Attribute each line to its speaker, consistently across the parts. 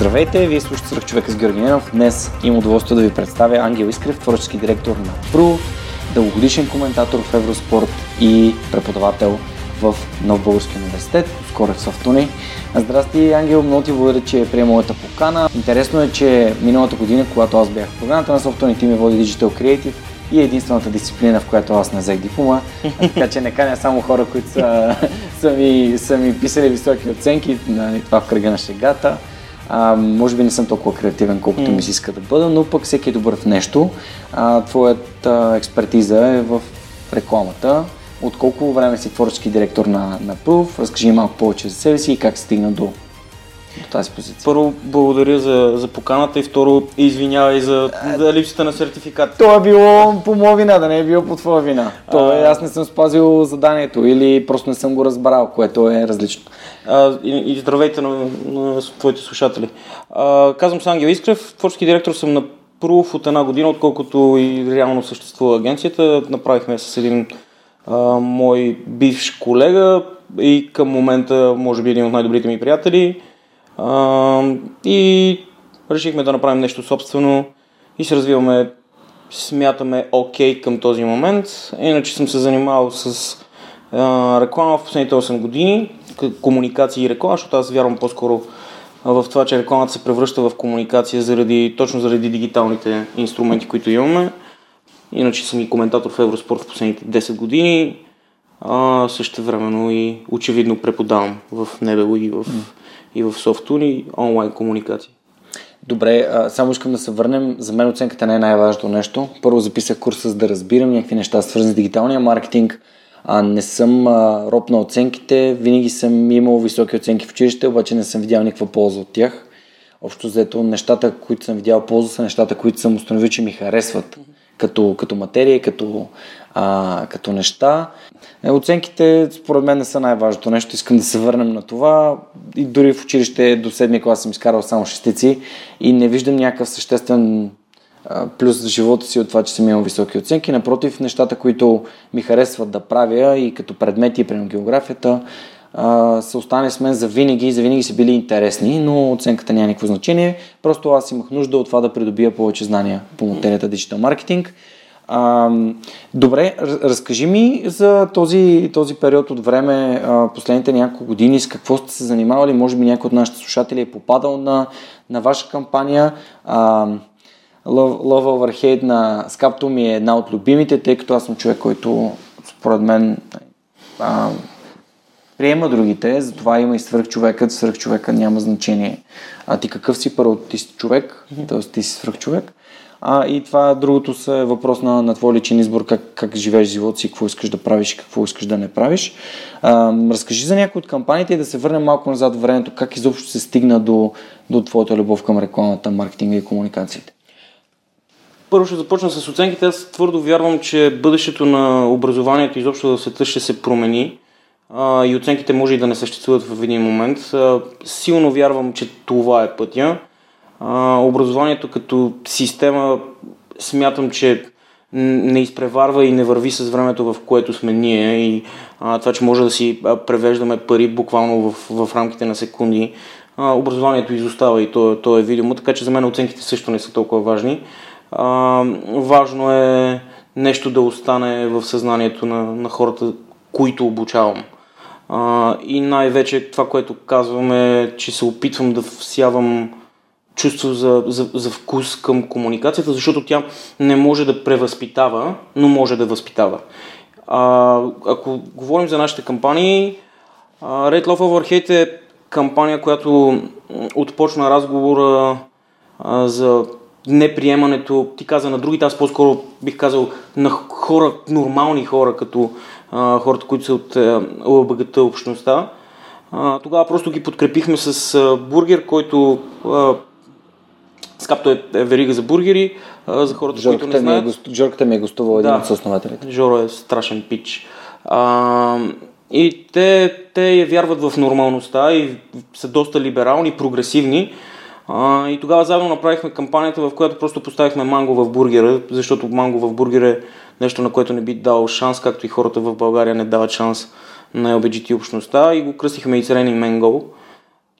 Speaker 1: Здравейте, вие слушате Сръх човека с Георги Ненов. Днес имам удоволствие да ви представя Ангел Искрев, творчески директор на ПРУ, дългогодишен коментатор в Евроспорт и преподавател в Нов Български университет, скоро в Софтуни. Здрасти, Ангел, много ти благодаря, че прие моята покана. Интересно е, че миналата година, когато аз бях в програмата на Софтуни, ти ме води Digital Creative и е единствената дисциплина, в която аз не взех диплома. така че не каня само хора, които са, са, ми, са ми писали високи оценки, нали, това в кръга на шегата. А, може би не съм толкова креативен, колкото mm. ми се иска да бъда, но пък всеки е добър в нещо. А, твоята експертиза е в рекламата. От колко време си творчески директор на, на Proof? Разкажи малко повече за себе си и как стигна до, до тази позиция.
Speaker 2: Първо, благодаря за, за поканата и второ, извинявай за, за липсата на сертификат.
Speaker 1: То е било по моя вина, да не е било по твоя вина. То е, аз не съм спазил заданието или просто не съм го разбрал, което е различно.
Speaker 2: А, и, и здравейте на, на твоите слушатели. А, казвам се Ангел Искрев, творчески директор съм на Proof от една година, отколкото и реално съществува агенцията. Направихме с един а, мой бивш колега и към момента може би един от най-добрите ми приятели. И решихме да направим нещо собствено и се развиваме, смятаме окей okay към този момент. Иначе съм се занимавал с а, реклама в последните 8 години комуникация и реклама, защото аз вярвам по-скоро в това, че рекламата се превръща в комуникация заради, точно заради дигиталните инструменти, които имаме. Иначе съм и коментатор в Евроспорт в последните 10 години. А, също времено и очевидно преподавам в Небело и в. И в Софтуни онлайн комуникация.
Speaker 1: Добре, а, само искам да се върнем. За мен оценката не е най-важното нещо. Първо записах курса за да разбирам някакви неща, свързани с дигиталния маркетинг а, не съм а, роб на оценките, винаги съм имал високи оценки в училище, обаче не съм видял никаква полза от тях. Общо взето, нещата, които съм видял полза, са нещата, които съм установил, че ми харесват като, като материя, като, а, като неща. Е, оценките, според мен, не са най-важното нещо. Искам да се върнем на това. И дори в училище до седми клас съм изкарал само шестици и не виждам някакъв съществен плюс за живота си от това, че съм имал високи оценки. Напротив, нещата, които ми харесват да правя и като предмети, при географията, са останали с мен за винаги и за винаги са били интересни, но оценката няма никакво значение. Просто аз имах нужда от това да придобия повече знания по материята Digital Marketing. А, добре, разкажи ми за този, този период от време, а, последните няколко години, с какво сте се занимавали, може би някой от нашите слушатели е попадал на, на ваша кампания. А, Love, Love Over Hate на Скапто ми е една от любимите, тъй като аз съм човек, който според мен а, приема другите, затова има и свръхчовекът, свръхчовека няма значение. А ти какъв си първо? Ти си човек, т.е. ти си свръхчовек. А, и това другото са е въпрос на, на твой личен избор, как, как живееш живота си, какво искаш да правиш и какво искаш да не правиш. А, разкажи за някои от кампаниите и да се върнем малко назад в времето, как изобщо се стигна до, до твоята любов към рекламата, маркетинга и комуникациите.
Speaker 2: Първо ще започна с оценките. Аз твърдо вярвам, че бъдещето на образованието изобщо в света ще се промени и оценките може и да не съществуват в един момент. Силно вярвам, че това е пътя. Образованието като система смятам, че не изпреварва и не върви с времето, в което сме ние и това, че може да си превеждаме пари буквално в, в рамките на секунди. Образованието изостава и то, то е видимо, така че за мен оценките също не са толкова важни. Важно е нещо да остане в съзнанието на, на хората, които обучавам. И най-вече това, което казваме, че се опитвам да всявам чувство за, за, за вкус към комуникацията, защото тя не може да превъзпитава, но може да възпитава. А, ако говорим за нашите кампании, Red Love Over Hate е кампания, която отпочна разговора за неприемането, ти каза на другите, аз по-скоро бих казал на хора, нормални хора, като а, хората, които са от ЛБГТ общността. А, тогава просто ги подкрепихме с а, бургер, който а, Скапто е, е верига за бургери, а, за хората, Жорката които не знаят.
Speaker 1: Ми е, Жорката ми е гостувал един от основателите.
Speaker 2: Жоро е страшен пич. А, и те, те я вярват в нормалността и са доста либерални, прогресивни. И тогава заедно направихме кампанията, в която просто поставихме манго в бургера, защото манго в бургера е нещо, на което не би дал шанс, както и хората в България не дават шанс на LBGT общността и го кръстихме It's Raining Mango.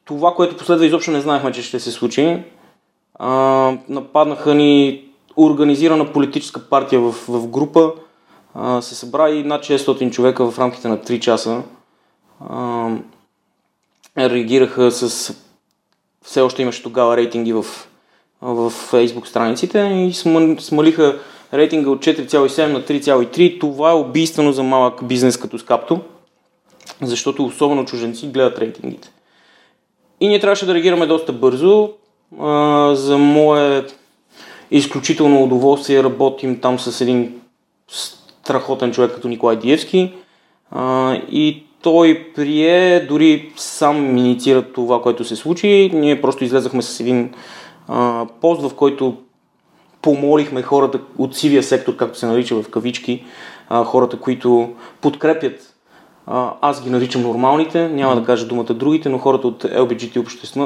Speaker 2: Това, което последва изобщо не знаехме, че ще се случи. А, нападнаха ни организирана политическа партия в, в група, а, се събра и над 600 човека в рамките на 3 часа. А, реагираха с... Все още имаше тогава рейтинги в, в Facebook страниците и смалиха рейтинга от 4,7 на 3,3. Това е убийствено за малък бизнес като скапто, защото особено чуженци гледат рейтингите. И ние трябваше да реагираме доста бързо. А, за мое изключително удоволствие работим там с един страхотен човек като Николай Диевски а, и той прие, дори сам инициира това, което се случи. Ние просто излезахме с един а, пост, в който помолихме хората от сивия сектор, както се нарича в кавички, а, хората, които подкрепят а, аз ги наричам нормалните, няма да кажа думата другите, но хората от LBGT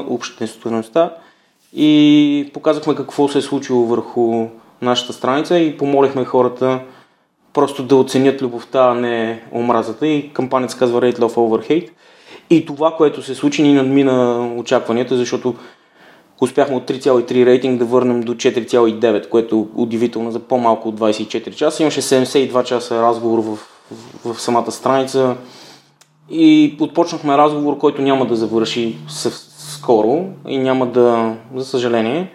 Speaker 2: обществеността и показахме какво се е случило върху нашата страница и помолихме хората просто да оценят любовта, а не омразата и кампанията се казва Rate Love Over Hate. И това, което се случи, ни надмина очакванията, защото успяхме от 3,3 рейтинг да върнем до 4,9, което е удивително за по-малко от 24 часа. Имаше 72 часа разговор в, в, в самата страница и отпочнахме разговор, който няма да завърши скоро и няма да, за съжаление.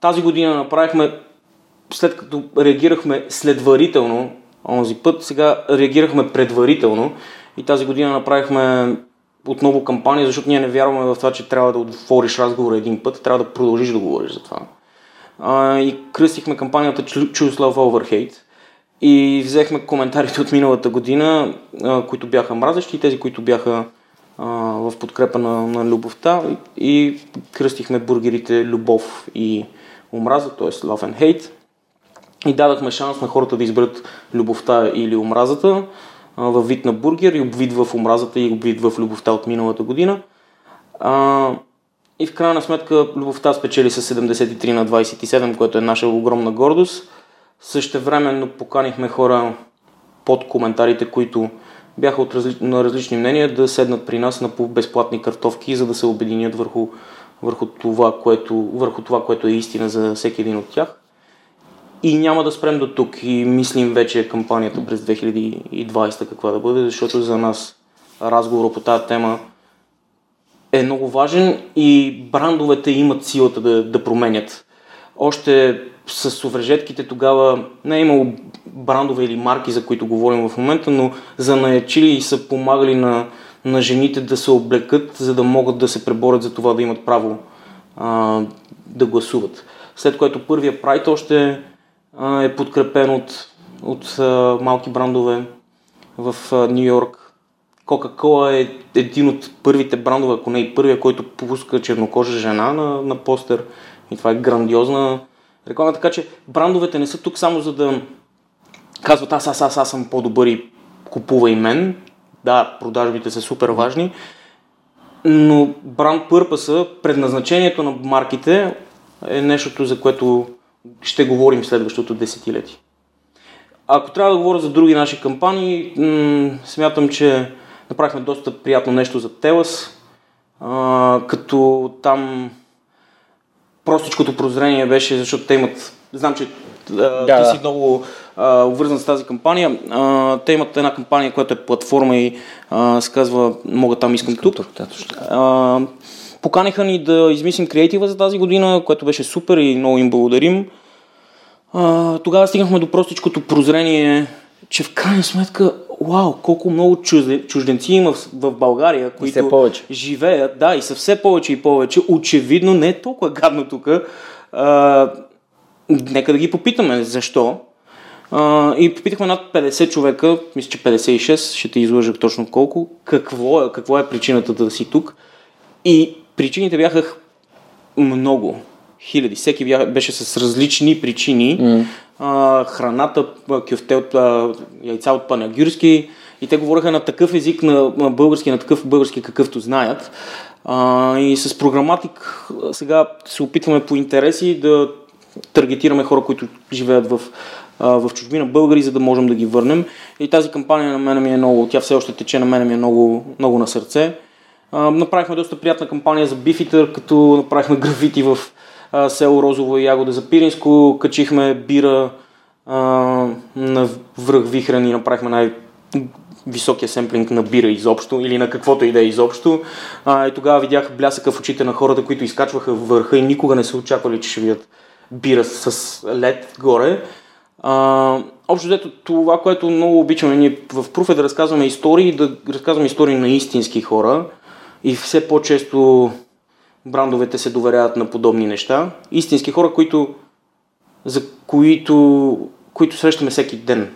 Speaker 2: Тази година направихме, след като реагирахме следварително онзи път, сега реагирахме предварително и тази година направихме отново кампания, защото ние не вярваме в това, че трябва да отвориш разговора един път, трябва да продължиш да говориш за това. А, и кръстихме кампанията Choose Love Over Hate и взехме коментарите от миналата година, а, които бяха мразещи и тези, които бяха а, в подкрепа на, на любовта и кръстихме бургерите Любов и омраза, т.е. Love and Hate и дадахме шанс на хората да изберат любовта или омразата във вид на бургер и обвид в омразата и обвид в любовта от миналата година. А, и в крайна сметка любовта спечели с 73 на 27, което е наша огромна гордост. Същевременно поканихме хора под коментарите, които бяха от разли... на различни мнения, да седнат при нас на безплатни картовки, за да се обединят върху, върху, това, което, върху това, което е истина за всеки един от тях. И няма да спрем до тук и мислим вече кампанията през 2020 каква да бъде, защото за нас разговор по тази тема е много важен и брандовете имат силата да, да променят. Още с соврежетките тогава не е имало брандове или марки, за които говорим в момента, но за наячили и са помагали на, на жените да се облекат, за да могат да се преборят за това да имат право а, да гласуват. След което първия прайд още е подкрепен от, от малки брандове в Нью Йорк. Coca-Cola е един от първите брандове, ако не и първия, който пуска чернокожа жена на, на постер. И това е грандиозна реклама. Така че брандовете не са тук само за да казват аз, аз, аз, аз съм по-добър и купува и мен. Да, продажбите са супер важни, но бранд пърпаса, предназначението на марките е нещото, за което ще говорим следващото десетилетие. Ако трябва да говоря за други наши кампании, м- смятам, че направихме доста приятно нещо за Телас, а, като там простичкото прозрение беше, защото те имат знам, че да, ти си много а, обвързан с тази кампания. А, те имат една кампания, която е платформа и а, се казва Мога там, искам, тук.
Speaker 1: тук, да, точно.
Speaker 2: А, поканиха ни да измислим креатива за тази година, което беше супер и много им благодарим. А, тогава стигнахме до простичкото прозрение, че в крайна сметка, вау, колко много чужде, чужденци има в, в България, които живеят, да, и са все повече и повече. Очевидно не е толкова гадно тук. А, нека да ги попитаме защо. А, и попитахме над 50 човека, мисля, че 56, ще те излъжа точно колко, какво е, какво е причината да си тук. И причините бяха много, хиляди. Всеки беше с различни причини. Mm. А, храната, кюфте от а, яйца от панагюрски. И те говореха на такъв език на, на български, на такъв български, какъвто знаят. А, и с програматик сега се опитваме по интереси да таргетираме хора, които живеят в, а, в чужбина, българи, за да можем да ги върнем. И тази кампания на мен ми е много, тя все още тече, на мен ми е много, много на сърце. Направихме доста приятна кампания за Бифитър, като направихме графити в село Розово и Ягода за Пиринско, качихме бира на връх Вихрен и направихме най- високия семплинг на бира изобщо или на каквото и да е изобщо. А, и тогава видях блясъка в очите на хората, които изкачваха върха и никога не са очаквали, че ще видят бира с лед горе. А, общо взето това, което много обичаме ние в Пруф е да разказваме истории, да разказваме истории на истински хора и все по-често брандовете се доверяват на подобни неща. Истински хора, които, за които, които срещаме всеки ден,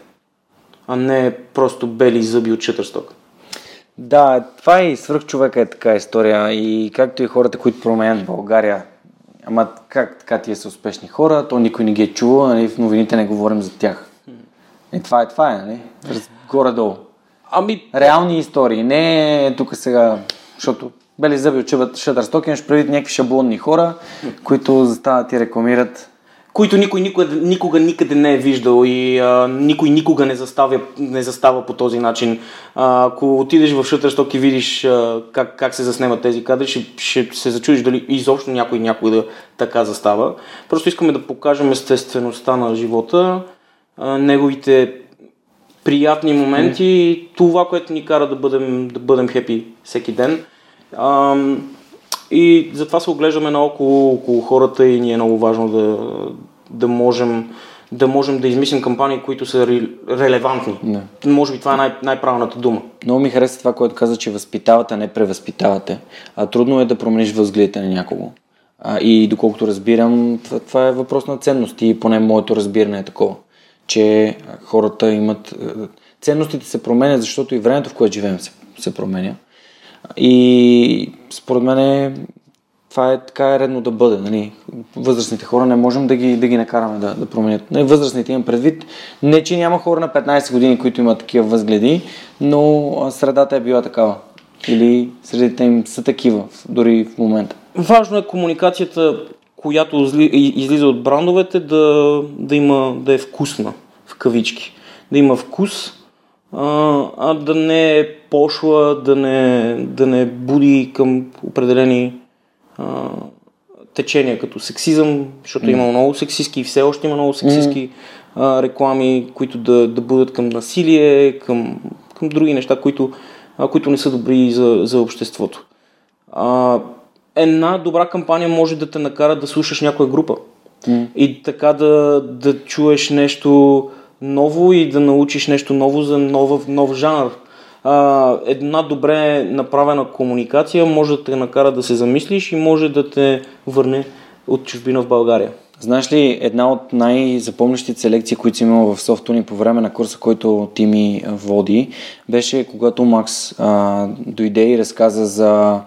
Speaker 2: а не просто бели зъби от Shutterstock.
Speaker 1: Да, това и свръх човека е така история и както и хората, които променят България. Ама как така тия са успешни хора, то никой не ги е чувал, нали, в новините не говорим за тях. И това е това, е, нали? Горе-долу.
Speaker 2: Ами,
Speaker 1: Реални истории, не е тук сега, защото бели зъби от Shutterstock имаш предвид някакви шаблонни хора, които застават и рекламират.
Speaker 2: които никой никога, никога никъде не е виждал и а, никой никога не, заставя, не застава по този начин. А, ако отидеш в Shutterstock и видиш а, как, как се заснемат тези кадри, ще, ще се зачудиш дали изобщо някой някой да така застава. Просто искаме да покажем естествеността на живота, а, неговите приятни моменти и това, което ни кара да бъдем, да бъдем хепи всеки ден. Ам, и затова се оглеждаме наоколо около хората и ни е много важно да, да, можем, да можем да измислим кампании, които са ре, релевантни.
Speaker 1: Не.
Speaker 2: Може би това е най- най-правилната дума.
Speaker 1: Много ми хареса това, което каза, че възпитавате, а не превъзпитавате. А трудно е да промениш възгледите на някого. А, и доколкото разбирам, това, това е въпрос на ценности и поне моето разбиране е такова, че хората имат... Ценностите се променят, защото и времето, в което живеем, се, се променя. И според мен е, това е така е редно да бъде. Нали? Възрастните хора не можем да ги, да ги накараме да, да променят. Не, възрастните имам предвид. Не, че няма хора на 15 години, които имат такива възгледи, но средата е била такава. Или средите им са такива, дори в момента.
Speaker 2: Важно е комуникацията, която излиза от брандовете, да, да, има, да е вкусна, в кавички. Да има вкус, а, а да не е пошла, да не, да не буди към определени а, течения, като сексизъм, защото има много сексистски и все още има много сексистски а, реклами, които да, да будат към насилие, към, към други неща, които, а, които не са добри за, за обществото. А, една добра кампания може да те накара да слушаш някоя група.
Speaker 1: Mm.
Speaker 2: И така да, да чуеш нещо ново и да научиш нещо ново за нов, нов жанр. А, една добре направена комуникация може да те накара да се замислиш и може да те върне от чужбина в България.
Speaker 1: Знаеш ли, една от най-запомнящите се лекции, които съм имал в Софтуни по време на курса, който ти ми води, беше когато Макс а, дойде и разказа за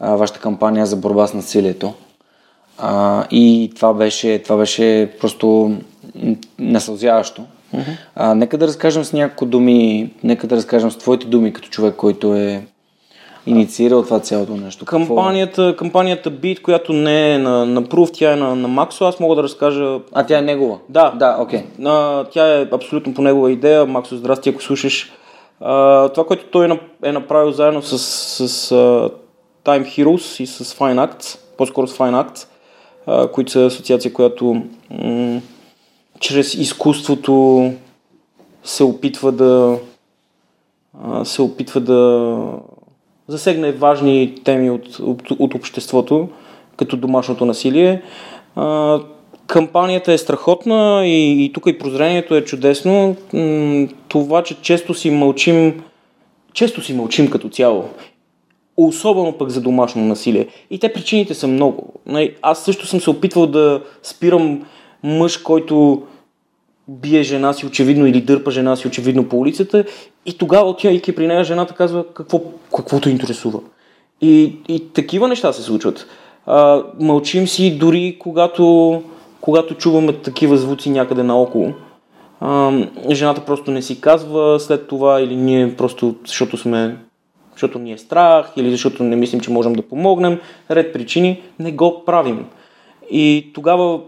Speaker 1: а, вашата кампания за борба с насилието. А, и това беше, това беше просто насълзяващо. Uh-huh. А, нека да разкажем с няколко думи, нека да разкажем с твоите думи като човек, който е инициирал това цялото нещо.
Speaker 2: Кампанията, кампанията Beat, която не е на, на Proof, тя е на, на Максо, аз мога да разкажа
Speaker 1: А тя е негова?
Speaker 2: Да.
Speaker 1: Да, окей.
Speaker 2: А, тя е абсолютно по негова идея. Максо, здрасти, ако слушаш. А, това, което той е е направил заедно с, с а, Time Heroes и с Fine Acts, по-скоро с Fine Acts, а, които са асоциация, която м- чрез изкуството се опитва да се опитва да засегне важни теми от, от, от обществото, като домашното насилие. А, кампанията е страхотна и, и тук и прозрението е чудесно. Това, че често си мълчим, често си мълчим като цяло. Особено пък за домашно насилие. И те причините са много. Аз също съм се опитвал да спирам мъж, който бие жена си очевидно или дърпа жена си очевидно по улицата и тогава отивайки при нея жената казва какво, каквото интересува. И, и такива неща се случват. А, мълчим си дори когато, когато чуваме такива звуци някъде наоколо. А, жената просто не си казва след това или ние просто защото сме защото ни е страх или защото не мислим, че можем да помогнем, ред причини, не го правим. И тогава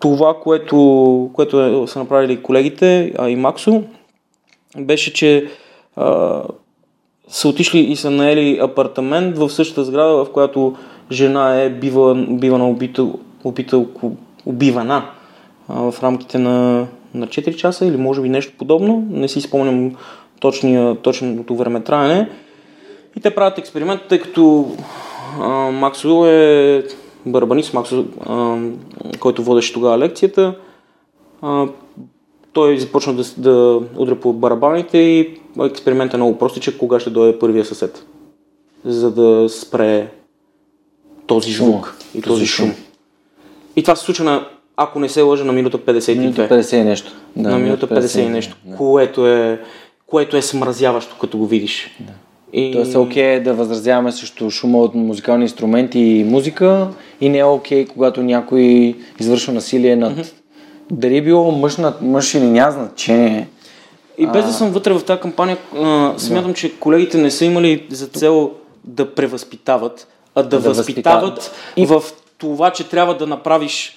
Speaker 2: това, което, което са направили колегите, а и Максо, беше, че а, са отишли и са наели апартамент в същата сграда, в която жена е бива, бивана убител, убител, убивана а, в рамките на, на 4 часа или може би нещо подобно. Не си спомням точния, точното време траене. И те правят експеримент, тъй като а, Максо е барабанист, Максо, а, който водеше тогава лекцията. А, той започна да, да удря по барабаните и експериментът е много простичък, кога ще дойде първия съсед, за да спре този звук и този шум. шум. И това се случва на, ако не се лъжа, на минута 52.
Speaker 1: Минута 50 и нещо.
Speaker 2: Да, на минута 50, 50 и нещо, да. което, е, което е смразяващо, като го видиш. Да.
Speaker 1: И... Тоест е окей okay да възразяваме срещу шума от музикални инструменти и музика и не е окей, okay, когато някой извършва насилие над... Mm-hmm. Дали било мъж, над мъж или няма значение.
Speaker 2: И без а... да съм вътре в тази кампания, а, смятам, да. че колегите не са имали за цел да превъзпитават, а да, да възпитават, възпитават и в това, че трябва да направиш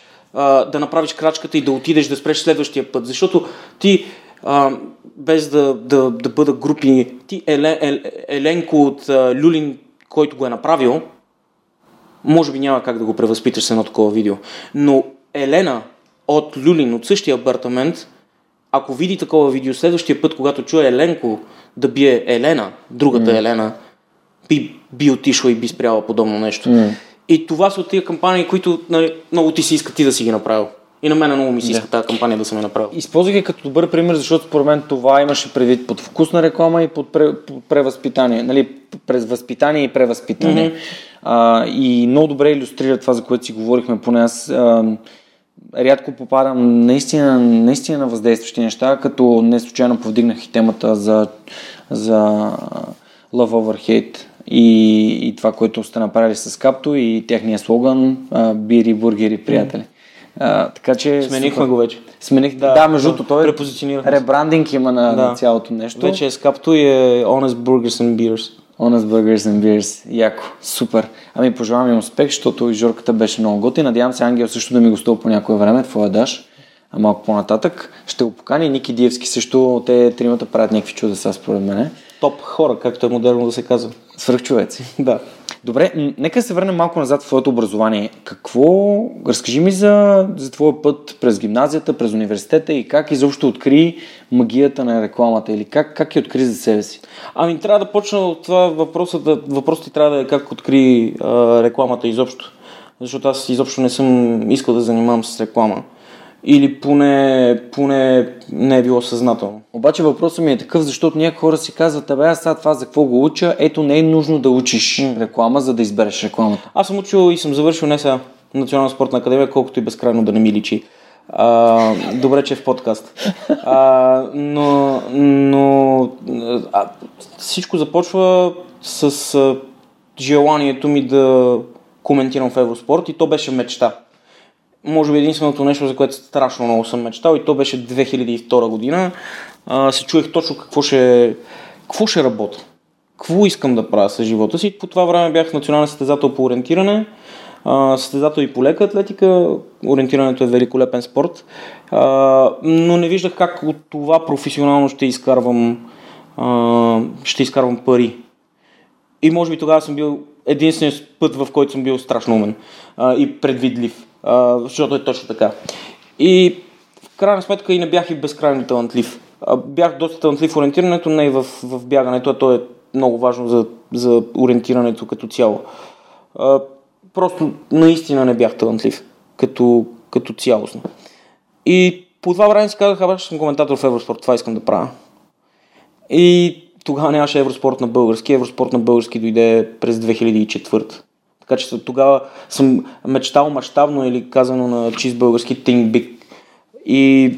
Speaker 2: да направиш крачката и да отидеш да спреш следващия път. Защото ти а, без да, да, да бъда групи, ти Елен, Ел, Еленко от а, Люлин, който го е направил, може би няма как да го превъзпиташ с едно такова видео. Но Елена от Люлин, от същия апартамент, ако види такова видео, следващия път, когато чуе Еленко да бие Елена, другата mm. Елена, би, би отишла и би спряла подобно нещо. Mm. И това са от тия кампании, които нали, много ти си иска ти да си ги направил. И на мен много ми се иска yeah. тази кампания да съм я направил.
Speaker 1: Използвах я като добър пример, защото според мен това имаше предвид под вкусна реклама и под, пре, превъзпитание. Нали, през възпитание и превъзпитание. Mm-hmm. А, и много добре иллюстрира това, за което си говорихме, поне аз а, рядко попадам наистина, наистина на въздействащи неща, като не случайно повдигнах и темата за, за Love Over Hate и, и това, което сте направили с Капто и техния слоган Бири, бургери, приятели. А, така че...
Speaker 2: Сменихме го вече.
Speaker 1: Смених, да, да между другото, той ребрандинг има на,
Speaker 2: да.
Speaker 1: на цялото нещо.
Speaker 2: Вече е скапто и е Honest Burgers and Beers.
Speaker 1: Honest Burgers and Beers. Яко. Супер. Ами пожелавам им успех, защото и Жорката беше много готи. Надявам се Ангел също да ми гостува по някое време, твоя даш. А малко по-нататък. Ще го покани Ники Диевски също. Те тримата правят някакви чудеса, според мен.
Speaker 2: Топ хора, както е модерно да се казва.
Speaker 1: Свърхчовеци.
Speaker 2: да.
Speaker 1: Добре, нека се върнем малко назад в твоето образование. Какво, разкажи ми за, за твоя път през гимназията, през университета и как изобщо откри магията на рекламата или как, как я откри за себе си?
Speaker 2: Ами трябва да почна от това въпросът, да, въпросът ти трябва да е как откри а, рекламата изобщо. Защото аз изобщо не съм искал да занимавам с реклама или поне, поне не е било съзнателно.
Speaker 1: Обаче въпросът ми е такъв, защото някои хора си казват, абе аз сега това за какво го уча, ето не е нужно да учиш mm. реклама, за да избереш рекламата.
Speaker 2: Аз съм учил и съм завършил не сега Национална спортна академия, колкото и безкрайно да не ми личи. А, добре, че е в подкаст. А, но но а, всичко започва с а, желанието ми да коментирам в Евроспорт и то беше мечта може би единственото нещо, за което страшно много съм мечтал и то беше 2002 година. А, се чуех точно какво ще, какво ще работя. Какво искам да правя с живота си. По това време бях национален състезател по ориентиране, а, състезател и по лека атлетика. Ориентирането е великолепен спорт. А, но не виждах как от това професионално ще изкарвам, а, ще изкарвам пари. И може би тогава съм бил единственият път, в който съм бил страшно умен а, и предвидлив защото е точно така. И в крайна сметка и не бях и безкрайно талантлив. Бях доста талантлив в ориентирането, не и в, в бягането, а то е много важно за, за ориентирането като цяло. Просто наистина не бях талантлив като, като цялостно. И по това време си казах, абе, съм коментатор в Евроспорт, това искам да правя. И тогава нямаше Евроспорт на български. Евроспорт на български дойде през 2004. Така че тогава съм мечтал мащабно или казано на чист български Think Big. И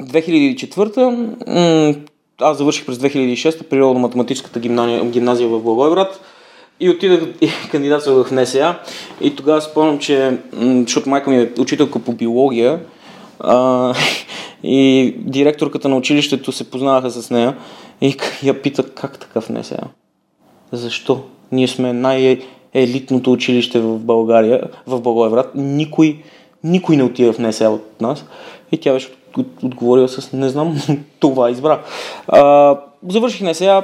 Speaker 2: 2004 аз завърших през 2006 природно-математическата гимназия, гимназия в Благоевград и отидах и кандидатствах в НСА. И тогава спомням, че, защото майка ми е учителка по биология, а, и директорката на училището се познаваха с нея и я пита как такъв НСА? Защо? Ние сме най-елитното училище в България, в Благоевград. Никой, никой не отива в НСА от нас. И тя беше отговорила с не знам, това избра. А, завърших НСА,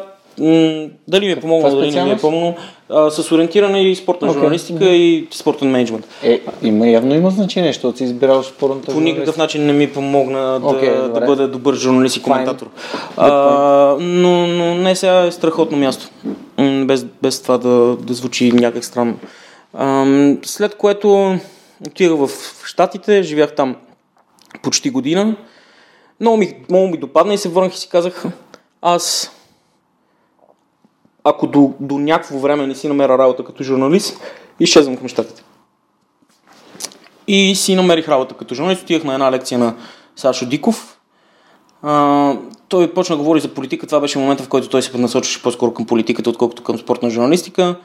Speaker 2: дали ми е помогнало, дали не ми е помогнало, с ориентиране и спортна okay. журналистика mm-hmm. и спортен менеджмент.
Speaker 1: Е, има, явно има значение, защото си избирал спортната
Speaker 2: По никакъв начин не ми помогна okay, да, да бъда добър журналист и коментатор. А, но, но не сега е страхотно място, без, без това да, да звучи някак странно. А, след което отидах в Штатите, живях там почти година. Много ми, много ми допадна и се върнах и си казах, аз ако до, до някакво време не си намеря работа като журналист, изчезвам към щатите. И си намерих работа като журналист. Отидах на една лекция на Сашо Диков. А, той почна да говори за политика. Това беше момента, в който той се насочеше по-скоро към политиката, отколкото към спортна журналистика.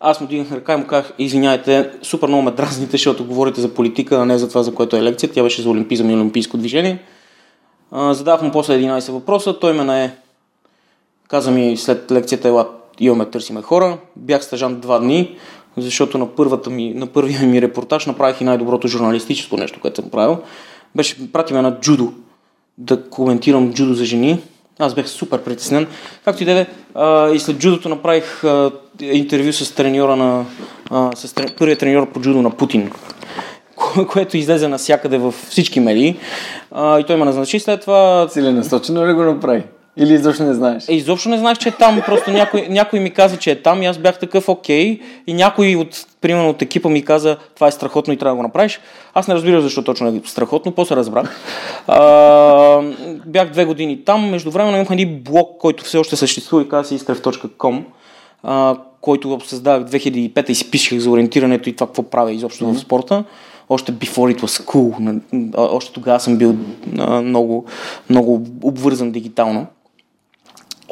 Speaker 2: Аз му дигнах ръка и му казах, извиняйте, супер много ме дразните, защото говорите за политика, а не за това, за което е лекция. Тя беше за олимпизъм и олимпийско движение. А, задах му после 11 въпроса, той ме нае. Каза ми след лекцията, ела, имаме, търсиме хора. Бях стажан два дни, защото на, първата ми, на първия ми репортаж направих и най-доброто журналистическо нещо, което съм правил. Беше, пратиме на джудо, да коментирам джудо за жени. Аз бях супер притеснен. Както и да е, и след джудото направих а, интервю с треньора на, а, с трен... първият треньор по джудо на Путин, което излезе навсякъде във всички медии. А, и той ме назначи след това.
Speaker 1: Целенасочено ли го направи? Или изобщо не знаеш?
Speaker 2: Е, изобщо не знаеш, че е там. Просто някой, някой ми каза, че е там и аз бях такъв окей. И някой от, примерно от екипа ми каза, това е страхотно и трябва да го направиш. Аз не разбирах защо точно е страхотно, после разбрах. А, бях две години там. Между време имах един блог, който все още съществува и каза се искрев.com, който създавах 2005 и си пишех за ориентирането и това какво правя изобщо mm-hmm. в спорта още before it was cool. Още тогава съм бил много, много обвързан дигитално.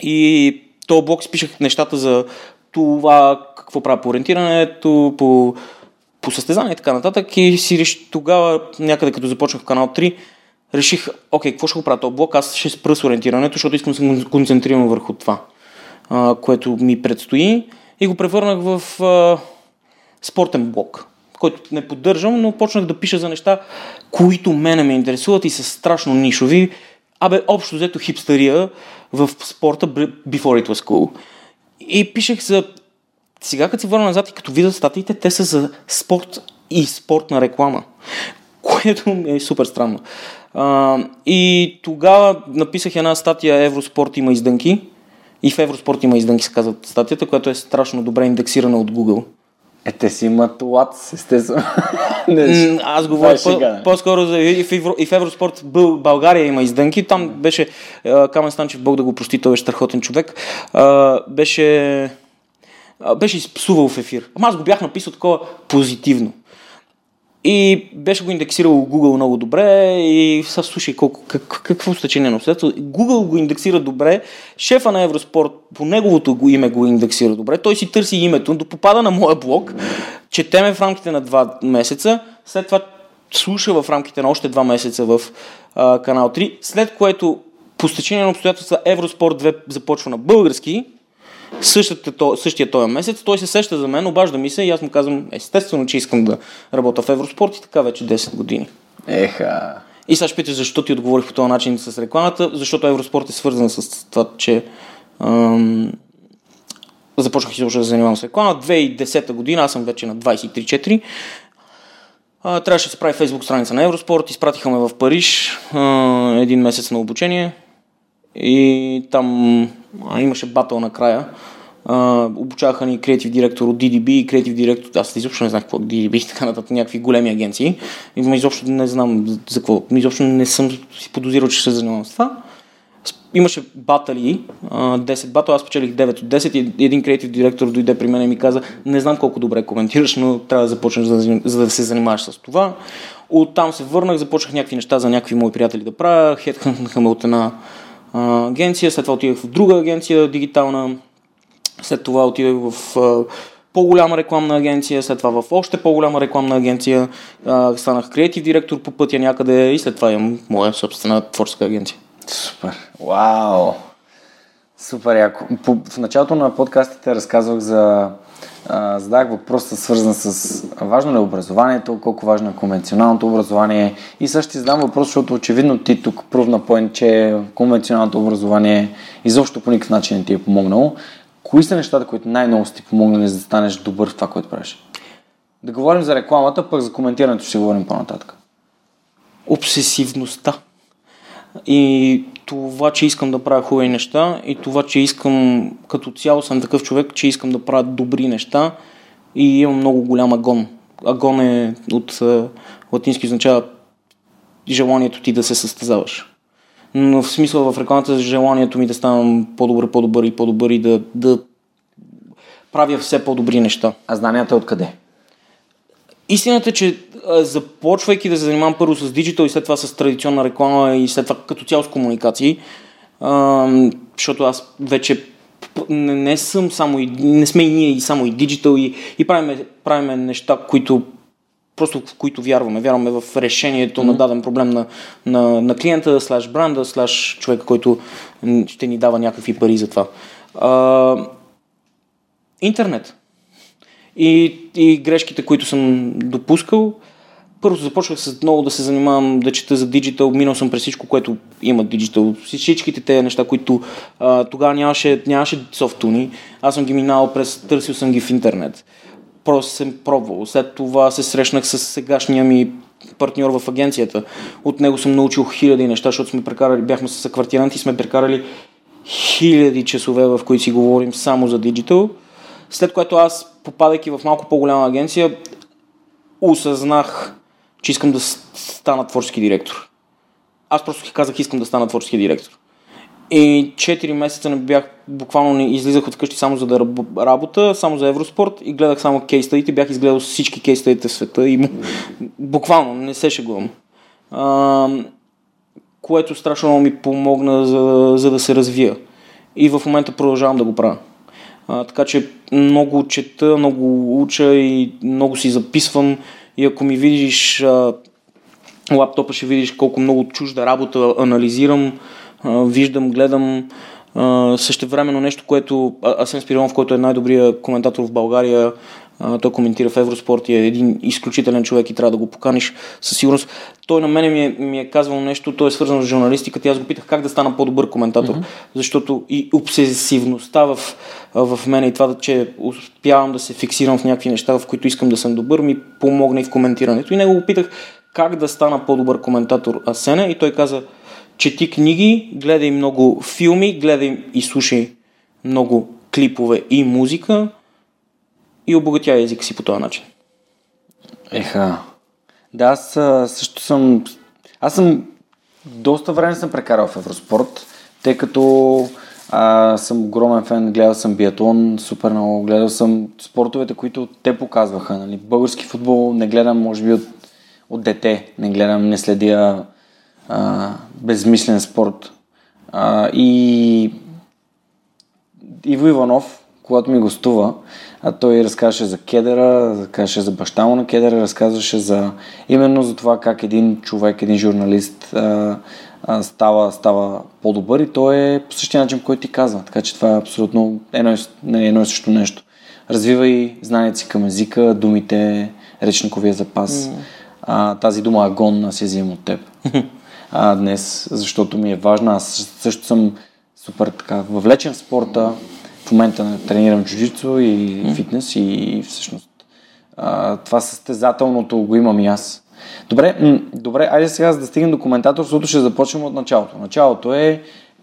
Speaker 2: И този блог спишах нещата за това, какво правя по ориентирането, по, по състезание и така нататък. И си реш... тогава, някъде като започнах канал 3, реших, окей, какво ще го правя този блог? Аз ще спра с ориентирането, защото искам да се концентрирам върху това, а, което ми предстои. И го превърнах в а, спортен блог, който не поддържам, но почнах да пиша за неща, които мене ме интересуват и са страшно нишови. Абе, общо взето хипстария, в спорта before it was cool. И пишех за... Сега като се върна назад и като видя статиите, те са за спорт и спортна реклама. Което е супер странно. А, и тогава написах една статия Евроспорт има издънки. И в Евроспорт има издънки, се казва статията, която е страшно добре индексирана от Google.
Speaker 1: Е, те си имат лац, естествено.
Speaker 2: Не, Аз говоря по- по-скоро за и в, Евро, и в Евроспорт Бъл, България има издънки. Там беше Камен Станчев, Бог да го прости, той беше страхотен човек. А, беше беше изпсувал в ефир. Ама аз го бях написал такова позитивно. И беше го индексирал Google много добре и сега слушай колко, как, какво стечение на обстоятелство. Google го индексира добре, шефа на Евроспорт по неговото го име го индексира добре, той си търси името, до попада на моя блог, четеме в рамките на два месеца, след това слуша в рамките на още два месеца в а, канал 3, след което по стечение на обстоятелства Евроспорт 2 започва на български същата, същия този месец, той се сеща за мен, обажда ми се и аз му казвам, естествено, че искам да работя в Евроспорт и така вече 10 години.
Speaker 1: Еха.
Speaker 2: И сега ще питаш защо ти отговорих по този начин с рекламата, защото Евроспорт е свързан с това, че ам, започнах изобщо да занимавам с реклама. 2010 година, аз съм вече на 23-4. А, трябваше да се прави фейсбук страница на Евроспорт, изпратиха ме в Париж а, един месец на обучение и там а, имаше батъл накрая. А, обучаваха ни креатив директор от DDB и креатив директор, аз изобщо не знах какво е DDB и така нататък, някакви големи агенции. И изобщо не знам за какво, изобщо не съм си подозирал, че се занимавам с това имаше батали, 10 батали, аз печелих 9 от 10 и един креатив директор дойде при мен и ми каза, не знам колко добре коментираш, но трябва да започнеш за, за да се занимаваш с това. Оттам се върнах, започнах някакви неща за някакви мои приятели да правя, хедхънтнаха ме от една агенция, след това отидах в друга агенция дигитална, след това отидах в а, по-голяма рекламна агенция, след това в още по-голяма рекламна агенция, а, станах креатив директор по пътя някъде и след това имам моя собствена творческа агенция.
Speaker 1: Супер. Вау! Супер яко. В началото на подкастите разказвах за... Задах въпроса свързан с важно ли е образованието, колко важно е конвенционалното образование и също ти задам въпрос, защото очевидно ти тук прувна поен, че конвенционалното образование изобщо по никакъв начин не ти е помогнало. Кои са нещата, които най-много са ти помогнали за да станеш добър в това, което правиш? Да говорим за рекламата, пък за коментирането ще говорим по-нататък.
Speaker 2: Обсесивността и това, че искам да правя хубави неща и това, че искам, като цяло съм такъв човек, че искам да правя добри неща и имам много голям агон. Агон е от латински означава желанието ти да се състезаваш. Но в смисъл в рекламата желанието ми да ставам по-добър, по-добър и по-добър и да, да правя все по-добри неща.
Speaker 1: А знанията откъде?
Speaker 2: Истината е, че започвайки да се занимавам първо с диджитал и след това с традиционна реклама и след това като цяло с комуникации, защото аз вече не, не съм само и, не сме и ние и само и диджитал и, и правиме, правиме неща, които просто в които вярваме. Вярваме в решението mm-hmm. на даден проблем на, на, на клиента, слаш бранда, слаш човека, който ще ни дава някакви пари за това. А, интернет и, и грешките, които съм допускал. Първо започнах с много да се занимавам, да чета за диджитал, минал съм през всичко, което има диджитал. Всичките тези неща, които тогава нямаше, нямаше софтуни, аз съм ги минал през, търсил съм ги в интернет. Просто съм пробвал. След това се срещнах с сегашния ми партньор в агенцията. От него съм научил хиляди неща, защото сме прекарали, бяхме с квартиранти и сме прекарали хиляди часове, в които си говорим само за диджитал. След което аз, попадайки в малко по-голяма агенция, осъзнах, че искам да стана творчески директор. Аз просто казах, искам да стана творчески директор. И 4 месеца не бях, буквално не излизах от къщи само за да работа, само за Евроспорт и гледах само кейстадите, бях изгледал всички кейстадите в света и буквално не се шегувам. А, което страшно много ми помогна за, за да се развия. И в момента продължавам да го правя. А, така че много чета, много уча и много си записвам. И ако ми видиш а, лаптопа, ще видиш колко много чужда работа анализирам, а, виждам, гледам. Също времено нещо, което Асен Спирилов, който е най-добрият коментатор в България, а, той коментира в Евроспорт и е един изключителен човек и трябва да го поканиш със сигурност. Той на мене ми е, ми е казвал нещо, той е свързано с журналистиката и аз го питах как да стана по-добър коментатор, mm-hmm. защото и обсесивността в, в мене и това, че успявам да се фиксирам в някакви неща, в които искам да съм добър, ми помогна и в коментирането. И него го питах как да стана по-добър коментатор Асене и той каза, чети книги, гледай много филми, гледай и слушай много клипове и музика и обогатя езика си по този начин.
Speaker 1: Еха. Да, аз също съм... Аз съм... Доста време съм прекарал в Евроспорт, тъй като а, съм огромен фен, гледал съм биатлон, супер много, гледал съм спортовете, които те показваха. Нали? Български футбол не гледам, може би, от, от дете. Не гледам, не следя а, безмислен спорт. А, и Иво Иванов, когато ми гостува, а той разказваше за кедера, разказваше за баща му на кедера, разказваше за именно за това как един човек, един журналист а, а, става, става по-добър и той е по същия начин, който ти казва. Така че това е абсолютно едно, едно и също нещо. Развивай знанието си към езика, думите, речниковия запас. Mm. А, тази дума агон аз я взимам от теб а, днес, защото ми е важна. Аз също съм супер така въвлечен в спорта, в момента тренирам джуджицу и фитнес и всъщност а, това състезателното го имам и аз. Добре, м- добре, айде сега за да стигнем до коментаторството, ще започнем от началото. Началото е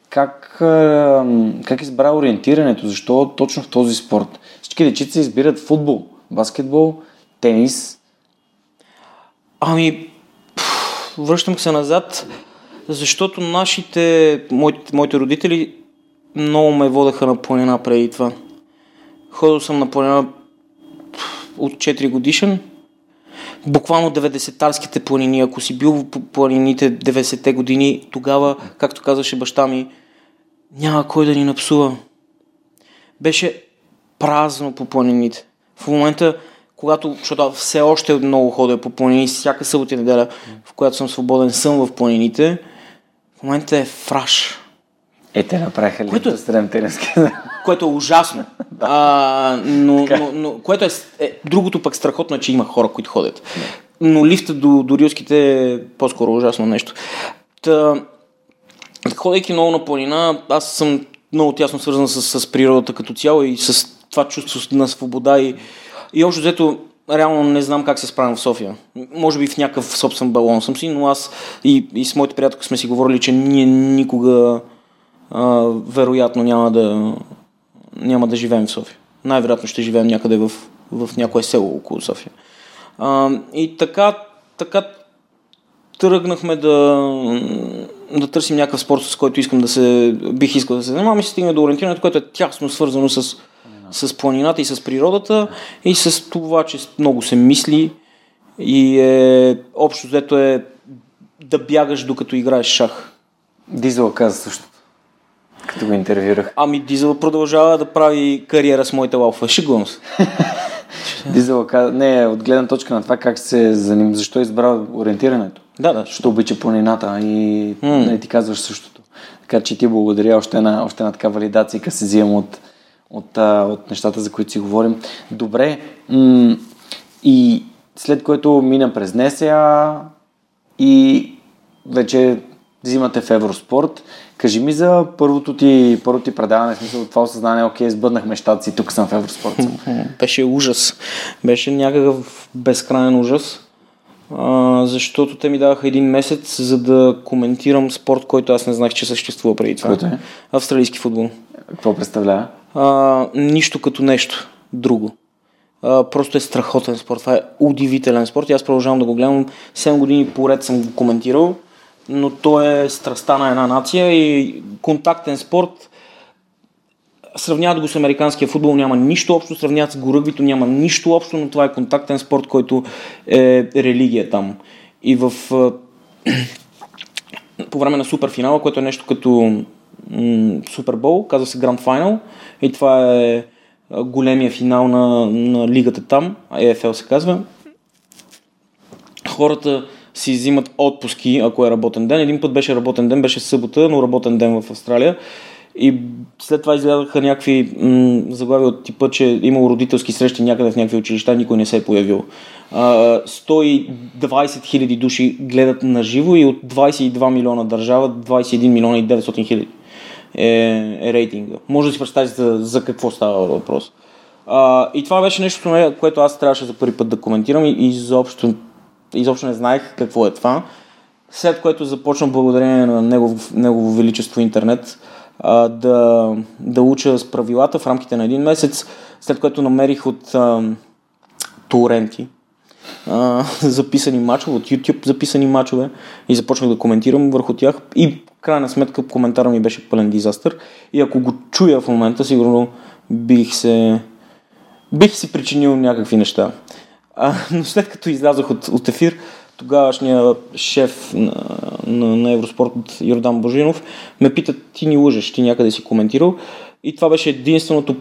Speaker 1: как, а, как избра ориентирането, защо точно в този спорт. Всички дечица избират футбол, баскетбол, тенис.
Speaker 2: Ами, пф, връщам се назад, защото нашите, моите, моите родители много ме водеха на планина преди това. Ходил съм на планина от 4 годишен. Буквално 90-тарските планини. Ако си бил по планините 90-те години, тогава, както казваше баща ми, няма кой да ни напсува. Беше празно по планините. В момента, когато, защото все още много ходя по планини, всяка събота неделя, в която съм свободен, съм в планините, в момента е фраш.
Speaker 1: Е, те направиха
Speaker 2: Което е-
Speaker 1: да?
Speaker 2: Което е ужасно. А, но, но, но, което е, е, другото пък страхотно е, че има хора, които ходят. Но лифта до, до рилските е по-скоро ужасно нещо. Та, ходейки много на планина, аз съм много тясно свързан с, с природата като цяло и с това чувство на свобода и, и общо взето реално не знам как се справям в София. Може би в някакъв собствен балон съм си, но аз и, и с моите приятелки сме си говорили, че ние никога вероятно няма да, няма да живеем в София. Най-вероятно ще живеем някъде в, в някое село около София. А, и така, така тръгнахме да, да търсим някакъв спорт, с който искам да се, бих искал да се занимавам и се стигна до ориентирането, което е тясно свързано с, с планината и с природата и с това, че много се мисли и е, общо взето е да бягаш докато играеш шах.
Speaker 1: Дизел каза същото, като го интервюрах.
Speaker 2: Ами Дизел продължава да прави кариера с моите лауфа. Шегувам се.
Speaker 1: Дизел каза, не, от гледна точка на това как се заним, защо избрал ориентирането.
Speaker 2: Да, да.
Speaker 1: Защо обича планината и не ти казваш същото. Така че ти благодаря още една, още една така валидация, се взимам от, от, а, от нещата, за които си говорим. Добре, м- и след което мина през НСА и вече взимате в Евроспорт. Кажи ми за първото ти, първото ти предаване, в смисъл това осъзнание, окей, сбъднах мечтата си, тук съм в Евроспорт.
Speaker 2: Беше ужас. Беше някакъв безкрайен ужас. А, защото те ми даваха един месец, за да коментирам спорт, който аз не знаех, че съществува преди това.
Speaker 1: Който е?
Speaker 2: Австралийски футбол.
Speaker 1: Какво представлява?
Speaker 2: А, нищо като нещо друго. А, просто е страхотен спорт. Това е удивителен спорт и аз продължавам да го гледам. 7 години поред съм го коментирал, но то е страста на една нация и контактен спорт. Сравняват го с американския футбол, няма нищо общо, сравняват с го ръгбито, няма нищо общо, но това е контактен спорт, който е религия там. И в по време на суперфинала, което е нещо като Супербол, казва се Гранд Финал и това е големия финал на, на лигата там, ЕФЛ се казва. Хората си взимат отпуски, ако е работен ден. Един път беше работен ден, беше събота, но работен ден в Австралия. И след това изгледаха някакви м- заглавия от типа, че имало родителски срещи някъде в някакви училища, никой не се е появил. А, 120 хиляди души гледат на живо и от 22 милиона държава 21 милиона и 900 хиляди е, е рейтинга. Може да си представите за, за какво става въпрос. А, и това беше нещо, което аз трябваше за първи път да коментирам и изобщо, изобщо не знаех какво е това. След което започна благодарение на негов, негово величество интернет а, да, да уча с правилата в рамките на един месец, след което намерих от а, торенти а, записани мачове, от YouTube записани мачове и започнах да коментирам върху тях и крайна сметка коментара ми беше пълен дизастър и ако го чуя в момента, сигурно бих се бих си причинил някакви неща. А, но след като излязох от, от ефир, тогавашния шеф на, на, на Евроспорт Йордан Божинов ме пита, ти ни лъжеш, ти някъде си коментирал. И това беше единственото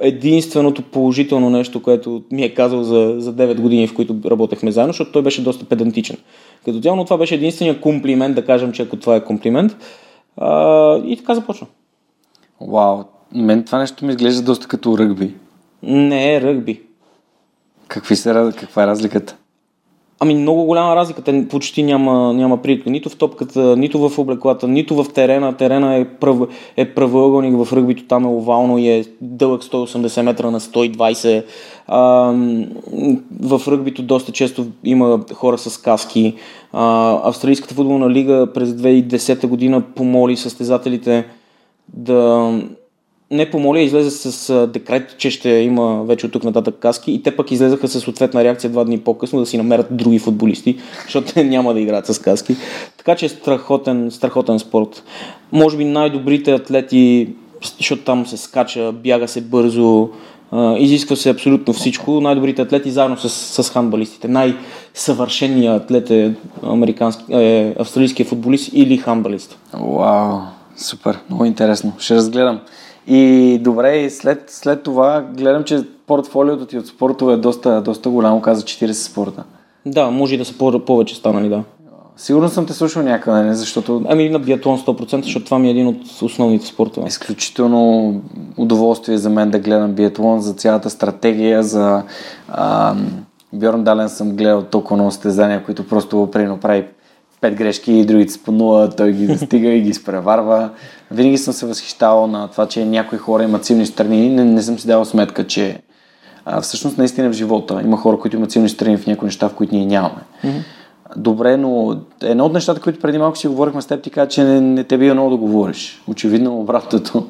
Speaker 2: единственото положително нещо, което ми е казал за, за 9 години, в които работехме заедно, защото той беше доста педантичен. Като цяло, но това беше единствения комплимент, да кажем, че ако това е комплимент. А, и така започна.
Speaker 1: Вау, мен това нещо ми изглежда доста като ръгби.
Speaker 2: Не е ръгби.
Speaker 1: Какви са, каква е разликата?
Speaker 2: Ами много голяма разлика. Те почти няма, няма прилика. Нито в топката, нито в облеклата, нито в терена. Терена е, прав, е правоъгълник в ръгбито, там е овално и е дълъг 180 метра на 120. А, в ръгбито доста често има хора с каски. А, Австралийската футболна лига през 2010 година помоли състезателите да не помоли, излезе с декрет, че ще има вече от тук нататък каски и те пък излезаха с съответна реакция два дни по-късно да си намерят други футболисти, защото те няма да играят с каски. Така че е страхотен, страхотен спорт. Може би най-добрите атлети, защото там се скача, бяга се бързо, изисква се абсолютно всичко. Най-добрите атлети заедно с, с хандбалистите. Най-съвършеният атлет е, е австралийския футболист или хандбалист.
Speaker 1: Вау, супер, много интересно. Ще разгледам. И добре, след, след това гледам, че портфолиото ти от спортове е доста, доста голямо, каза 40 спорта.
Speaker 2: Да, може и да са повече станали, да.
Speaker 1: Сигурно съм те слушал някъде, не? защото...
Speaker 2: Ами на биатлон 100%, защото това ми е един от основните спортове.
Speaker 1: Изключително удоволствие за мен да гледам биатлон, за цялата стратегия, за... А, Бьорн Дален съм гледал толкова много стезания, които просто прино прави пет грешки и другите с по нула, той ги достига и ги изпреварва. Винаги съм се възхищавал на това, че някои хора имат силни страни. Не, не съм си давал сметка, че а, всъщност наистина в живота има хора, които имат силни страни в някои неща, в които ние нямаме. Mm-hmm. Добре, но едно от нещата, които преди малко си говорихме с теб, ти каза, че не, не те бива много да говориш. Очевидно обратното.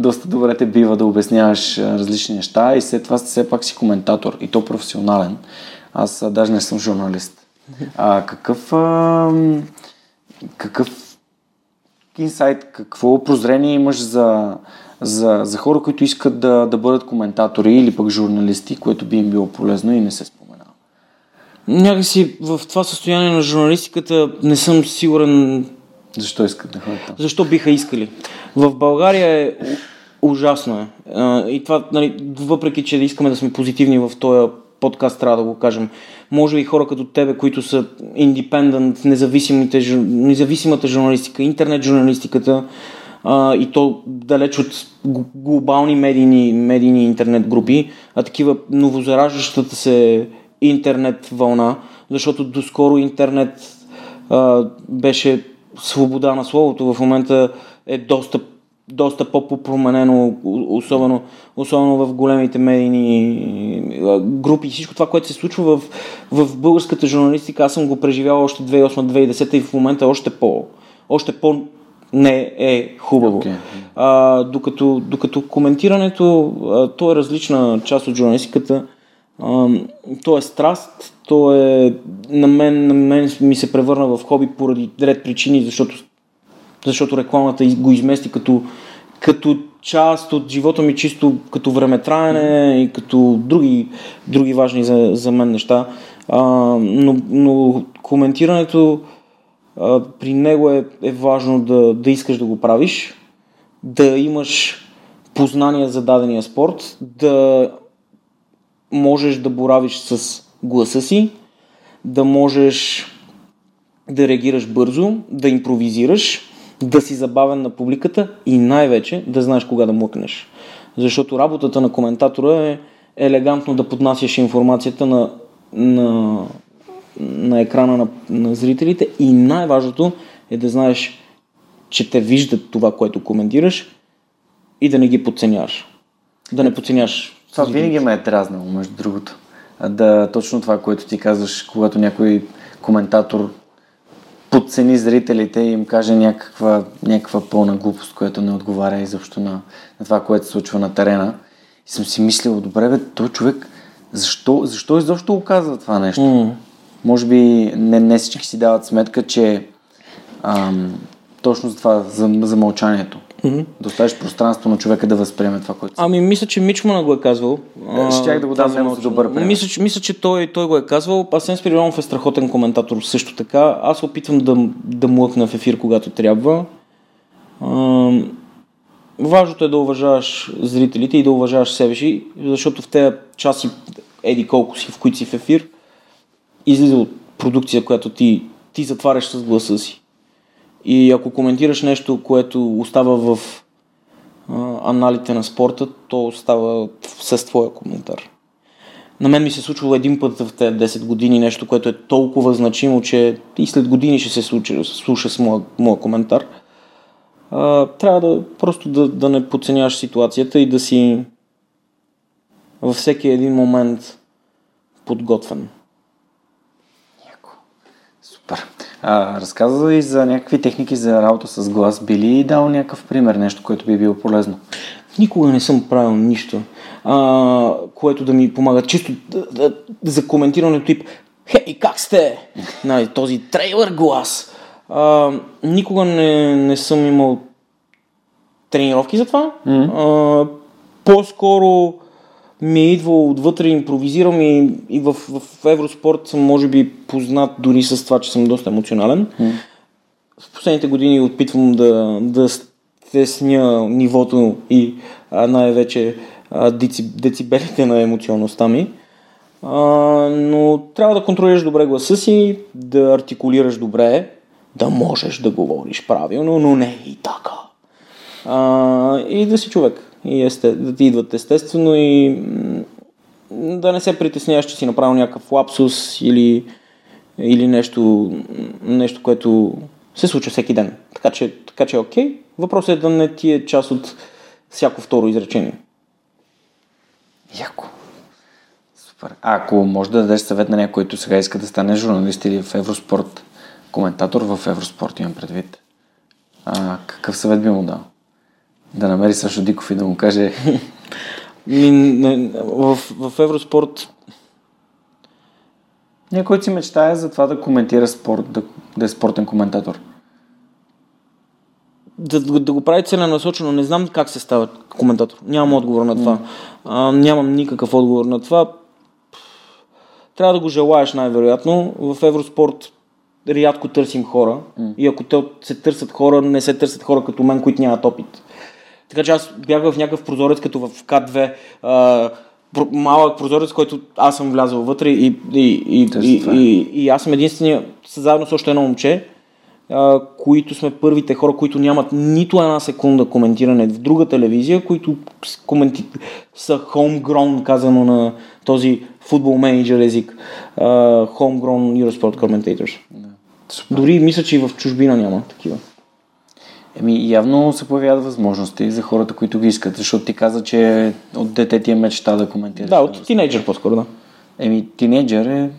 Speaker 1: Доста добре те бива да обясняваш различни неща и след това все пак си коментатор и то професионален. Аз даже не съм журналист. А, какъв, а, какъв инсайт, какво прозрение имаш за, за, за хора, които искат да, да бъдат коментатори или пък журналисти, което би им било полезно и не се споменава?
Speaker 2: Някакси в това състояние на журналистиката не съм сигурен.
Speaker 1: Защо искат да ходят там?
Speaker 2: Защо биха искали? В България е ужасно е. И това, нали, въпреки че искаме да сме позитивни в този подкаст, трябва да го кажем. Може и хора като тебе, които са индепендент, независимата журналистика, интернет журналистиката а, и то далеч от глобални медийни, медийни интернет групи, а такива новозараждащата се интернет вълна, защото доскоро интернет а, беше свобода на словото, в момента е доста доста по-променено, особено, особено в големите медийни групи. Всичко това, което се случва в, в българската журналистика, аз съм го преживял още 2008-2010 и в момента още по, още по не е хубаво. Okay. А, докато, докато коментирането, а, то е различна част от журналистиката. А, то е страст, то е на мен, на мен ми се превърна в хоби поради ред причини, защото защото рекламата го измести като, като част от живота ми, чисто като времетраене и като други, други важни за, за мен неща. А, но, но коментирането а, при него е, е важно да, да искаш да го правиш, да имаш познания за дадения спорт, да можеш да боравиш с гласа си, да можеш да реагираш бързо, да импровизираш, да си забавен на публиката и най-вече да знаеш кога да млъкнеш. Защото работата на коментатора е елегантно да поднасяш информацията на, на, на екрана на, на зрителите и най-важното е да знаеш, че те виждат това, което коментираш и да не ги подценяваш. Да не подценяваш.
Speaker 1: Това винаги ме е тразнало, между другото. Да, точно това, което ти казваш, когато някой коментатор подцени зрителите и им каже някаква, някаква пълна глупост, която не отговаря изобщо на, на това, което се случва на терена. И съм си мислил, добре бе, той човек, защо, защо изобщо го казва това нещо? Mm. Може би не, не всички си дават сметка, че ам, точно за това, за, за мълчанието. Mm-hmm. Да оставиш пространство на човека да възприеме това, което
Speaker 2: Ами, мисля, че Мичмана го е казвал.
Speaker 1: Е, щях да го дам много добър пример.
Speaker 2: Мисля, че, мисля, че той, той го е казвал. Асен Спиридонов е страхотен коментатор също така. Аз опитвам да, да млъкна в ефир, когато трябва. А, важното е да уважаваш зрителите и да уважаваш себе си, защото в тези часи, еди колко си, в които си в ефир, излиза от продукция, която ти, ти затваряш с гласа си. И ако коментираш нещо, което остава в а, аналите на спорта, то остава с твоя коментар. на мен ми се случвало един път в тези 10 години нещо, което е толкова значимо, че и след години ще се случи, слуша с моя, моя коментар. А, трябва да просто да, да не подценяваш ситуацията и да си във всеки един момент подготвен.
Speaker 1: Супер. А, разказа и за някакви техники за работа с глас. Би ли дал някакъв пример, нещо, което би било полезно?
Speaker 2: Никога не съм правил нищо, а, което да ми помага. Чисто да, да, за коментирането тип Хей, как сте? Нали, този трейлър глас. А, никога не, не съм имал тренировки за това. Mm-hmm. А, по-скоро ми е идвало отвътре, импровизирам и, и в, в Евроспорт съм може би познат дори с това, че съм доста емоционален. Mm. В последните години опитвам да, да стесня нивото и най-вече деци, децибелите на емоционалността ми. А, но трябва да контролираш добре гласа си, да артикулираш добре, да можеш да говориш правилно, но не и така. А, и да си човек и есте, да ти идват естествено и да не се притесняваш, че си направил някакъв лапсус или, или нещо, нещо, което се случва всеки ден. Така че, така че е окей. Въпросът е да не ти е част от всяко второ изречение.
Speaker 1: Яко. Супер. А ако може да дадеш съвет на някой, който сега иска да стане журналист или в Евроспорт, коментатор в Евроспорт имам предвид, а, какъв съвет би му дал? Да намери Сашо Диков и да му каже...
Speaker 2: в, в Евроспорт
Speaker 1: някой си мечтае за това да коментира спорт, да, да е спортен коментатор.
Speaker 2: Да, да, да го прави целенасочено. Не знам как се става коментатор. Нямам отговор на това. Mm. А, нямам никакъв отговор на това. Трябва да го желаеш най-вероятно. В Евроспорт рядко търсим хора. Mm. И ако те се търсят хора, не се търсят хора като мен, които нямат опит. Така че аз бях в някакъв прозорец, като в К2, а, малък прозорец, който аз съм влязъл вътре и, и, и, и, и, и аз съм единствения, заедно с още едно момче, а, които сме първите хора, които нямат нито една секунда коментиране в друга телевизия, които коменти... са homegrown, казано на този футбол менеджер език. Uh, homegrown Eurosport commentators. Да. Дори мисля, че и в чужбина няма такива.
Speaker 1: Еми, явно се появяват възможности за хората, които ги искат, защото ти каза, че от дете ти е мечта да коментираш.
Speaker 2: Да, от тинейджър по-скоро, да.
Speaker 1: Еми, тинейджър е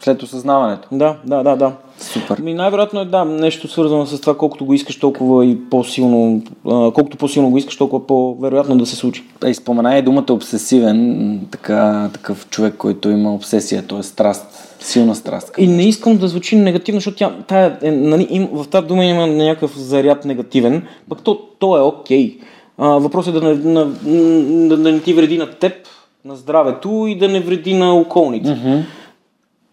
Speaker 1: след осъзнаването.
Speaker 2: Да, да, да, да.
Speaker 1: Супер.
Speaker 2: Ми най-вероятно е да, нещо свързано с това, колкото го искаш, толкова и по-силно, а, колкото по-силно го искаш, толкова по-вероятно да се случи.
Speaker 1: Да, и спомена и думата обсесивен, така, такъв човек, който има обсесия, т.е. страст, силна страст.
Speaker 2: И не искам да звучи негативно, защото тя, тая, е, нали, им, в тази дума има някакъв заряд негативен, пък то, то е окей. Okay. въпросът е да не, на, да, да не ти вреди на теб, на здравето и да не вреди на околните. Mm-hmm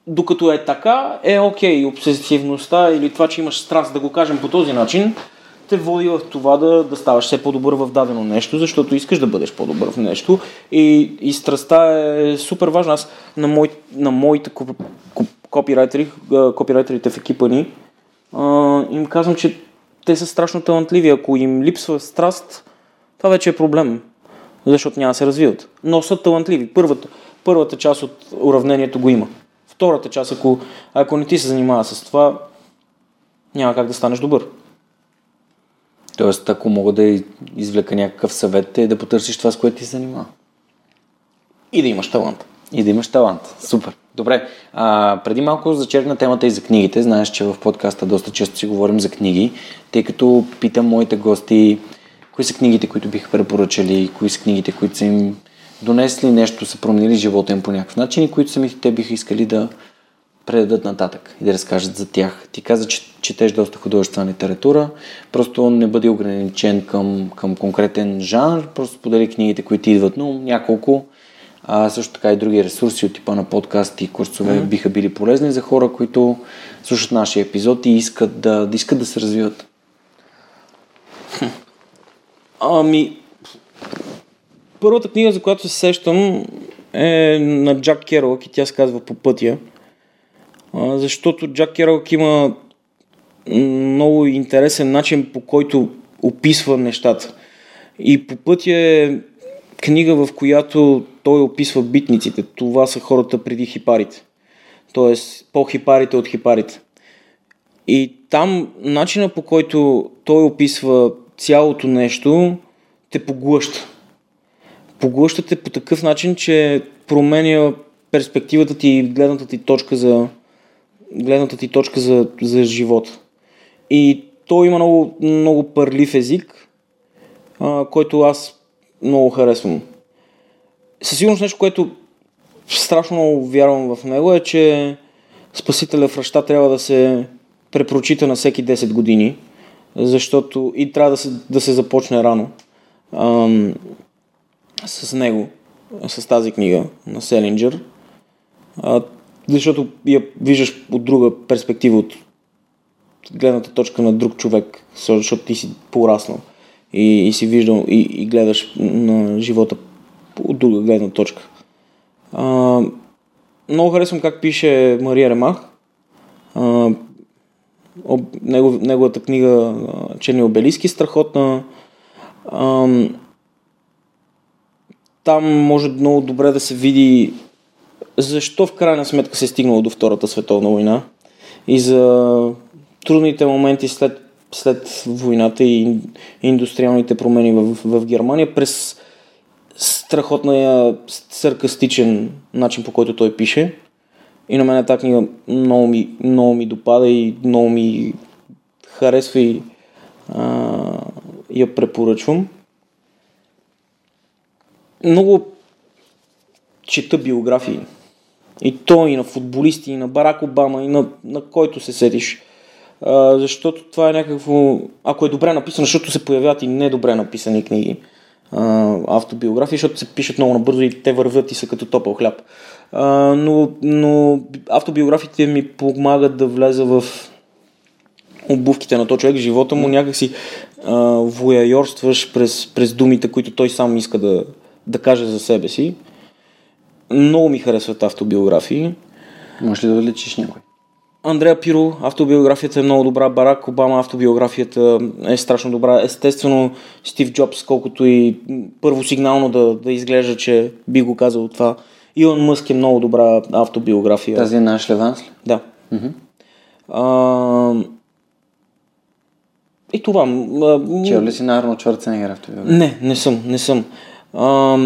Speaker 2: докато е така, е окей. Okay. Обсесивността или това, че имаш страст, да го кажем по този начин, те води в това да, да ставаш все по-добър в дадено нещо, защото искаш да бъдеш по-добър в нещо. И, и страстта е супер важна. Аз на, мой, на моите копирайтери, копирайтерите в екипа ни, а, им казвам, че те са страшно талантливи. Ако им липсва страст, това вече е проблем, защото няма да се развиват. Но са талантливи. Първата, първата част от уравнението го има втората част, ако, ако не ти се занимава с това, няма как да станеш добър.
Speaker 1: Тоест, ако мога да извлека някакъв съвет, е да потърсиш това, с което ти се занимава.
Speaker 2: И да имаш талант.
Speaker 1: И да имаш талант. Супер. Добре, а, преди малко зачеркна темата и за книгите. Знаеш, че в подкаста доста често си говорим за книги, тъй като питам моите гости кои са книгите, които биха препоръчали, кои са книгите, които са им донесли нещо, са променили живота им по някакъв начин и които самите те биха искали да предадат нататък и да разкажат за тях. Ти каза, че четеш доста художествена литература, просто не бъди ограничен към, към конкретен жанр, просто подели книгите, които идват, но няколко, а също така и други ресурси от типа на подкасти и курсове mm-hmm. биха били полезни за хора, които слушат нашия епизод и искат да, да искат да се развиват.
Speaker 2: Ами, Първата книга, за която се сещам, е на Джак Керолък и тя се казва По пътя. Защото Джак Керолък има много интересен начин по който описва нещата. И по пътя е книга, в която той описва битниците. Това са хората преди хипарите. Тоест, по-хипарите от хипарите. И там начина по който той описва цялото нещо те поглъща. Поглъща те по такъв начин, че променя перспективата ти и гледната ти точка за, гледната ти точка за, за живота. И той има много, много пърлив език, а, който аз много харесвам. Със сигурност нещо, което страшно много вярвам в него е, че Спасителя в ръща трябва да се препрочита на всеки 10 години, защото и трябва да се, да се започне рано ам, с него, с тази книга на Селинджер, защото я виждаш от друга перспектива, от гледната точка на друг човек, защото ти си пораснал и, и си виждал и, и гледаш на живота от друга гледна точка. А, много харесвам как пише Мария Ремах. А, об, негов, неговата книга Черни обелиски страхотна. А, там може много добре да се види защо в крайна сметка се е стигнало до Втората световна война и за трудните моменти след, след войната и индустриалните промени в, в Германия през страхотния саркастичен начин, по който той пише. И на мен тази книга много ми, много ми допада и много ми харесва и а, я препоръчвам. Много чета биографии. И то и на футболисти, и на Барак Обама, и на, на който се седиш. А, защото това е някакво... Ако е добре написано, защото се появяват и недобре написани книги, а, автобиографии, защото се пишат много набързо и те вървят и са като топъл хляб. А, но, но автобиографиите ми помагат да влеза в обувките на този човек, живота му някакси а, вояйорстваш през, през думите, които той сам иска да, да каже за себе си. Много ми харесват автобиографии.
Speaker 1: Може ли да лечиш някой?
Speaker 2: Андрея Пиро, автобиографията е много добра, Барак Обама, автобиографията е страшно добра. Естествено, Стив Джобс, колкото и първо сигнално да, да изглежда, че би го казал това. Илон Мъск е много добра автобиография.
Speaker 1: Тази е наш Леванс ли?
Speaker 2: Да. Mm-hmm. А, и това.
Speaker 1: Чел ли си на Арно Чварценегер автобиография?
Speaker 2: Не, не съм, не съм. А,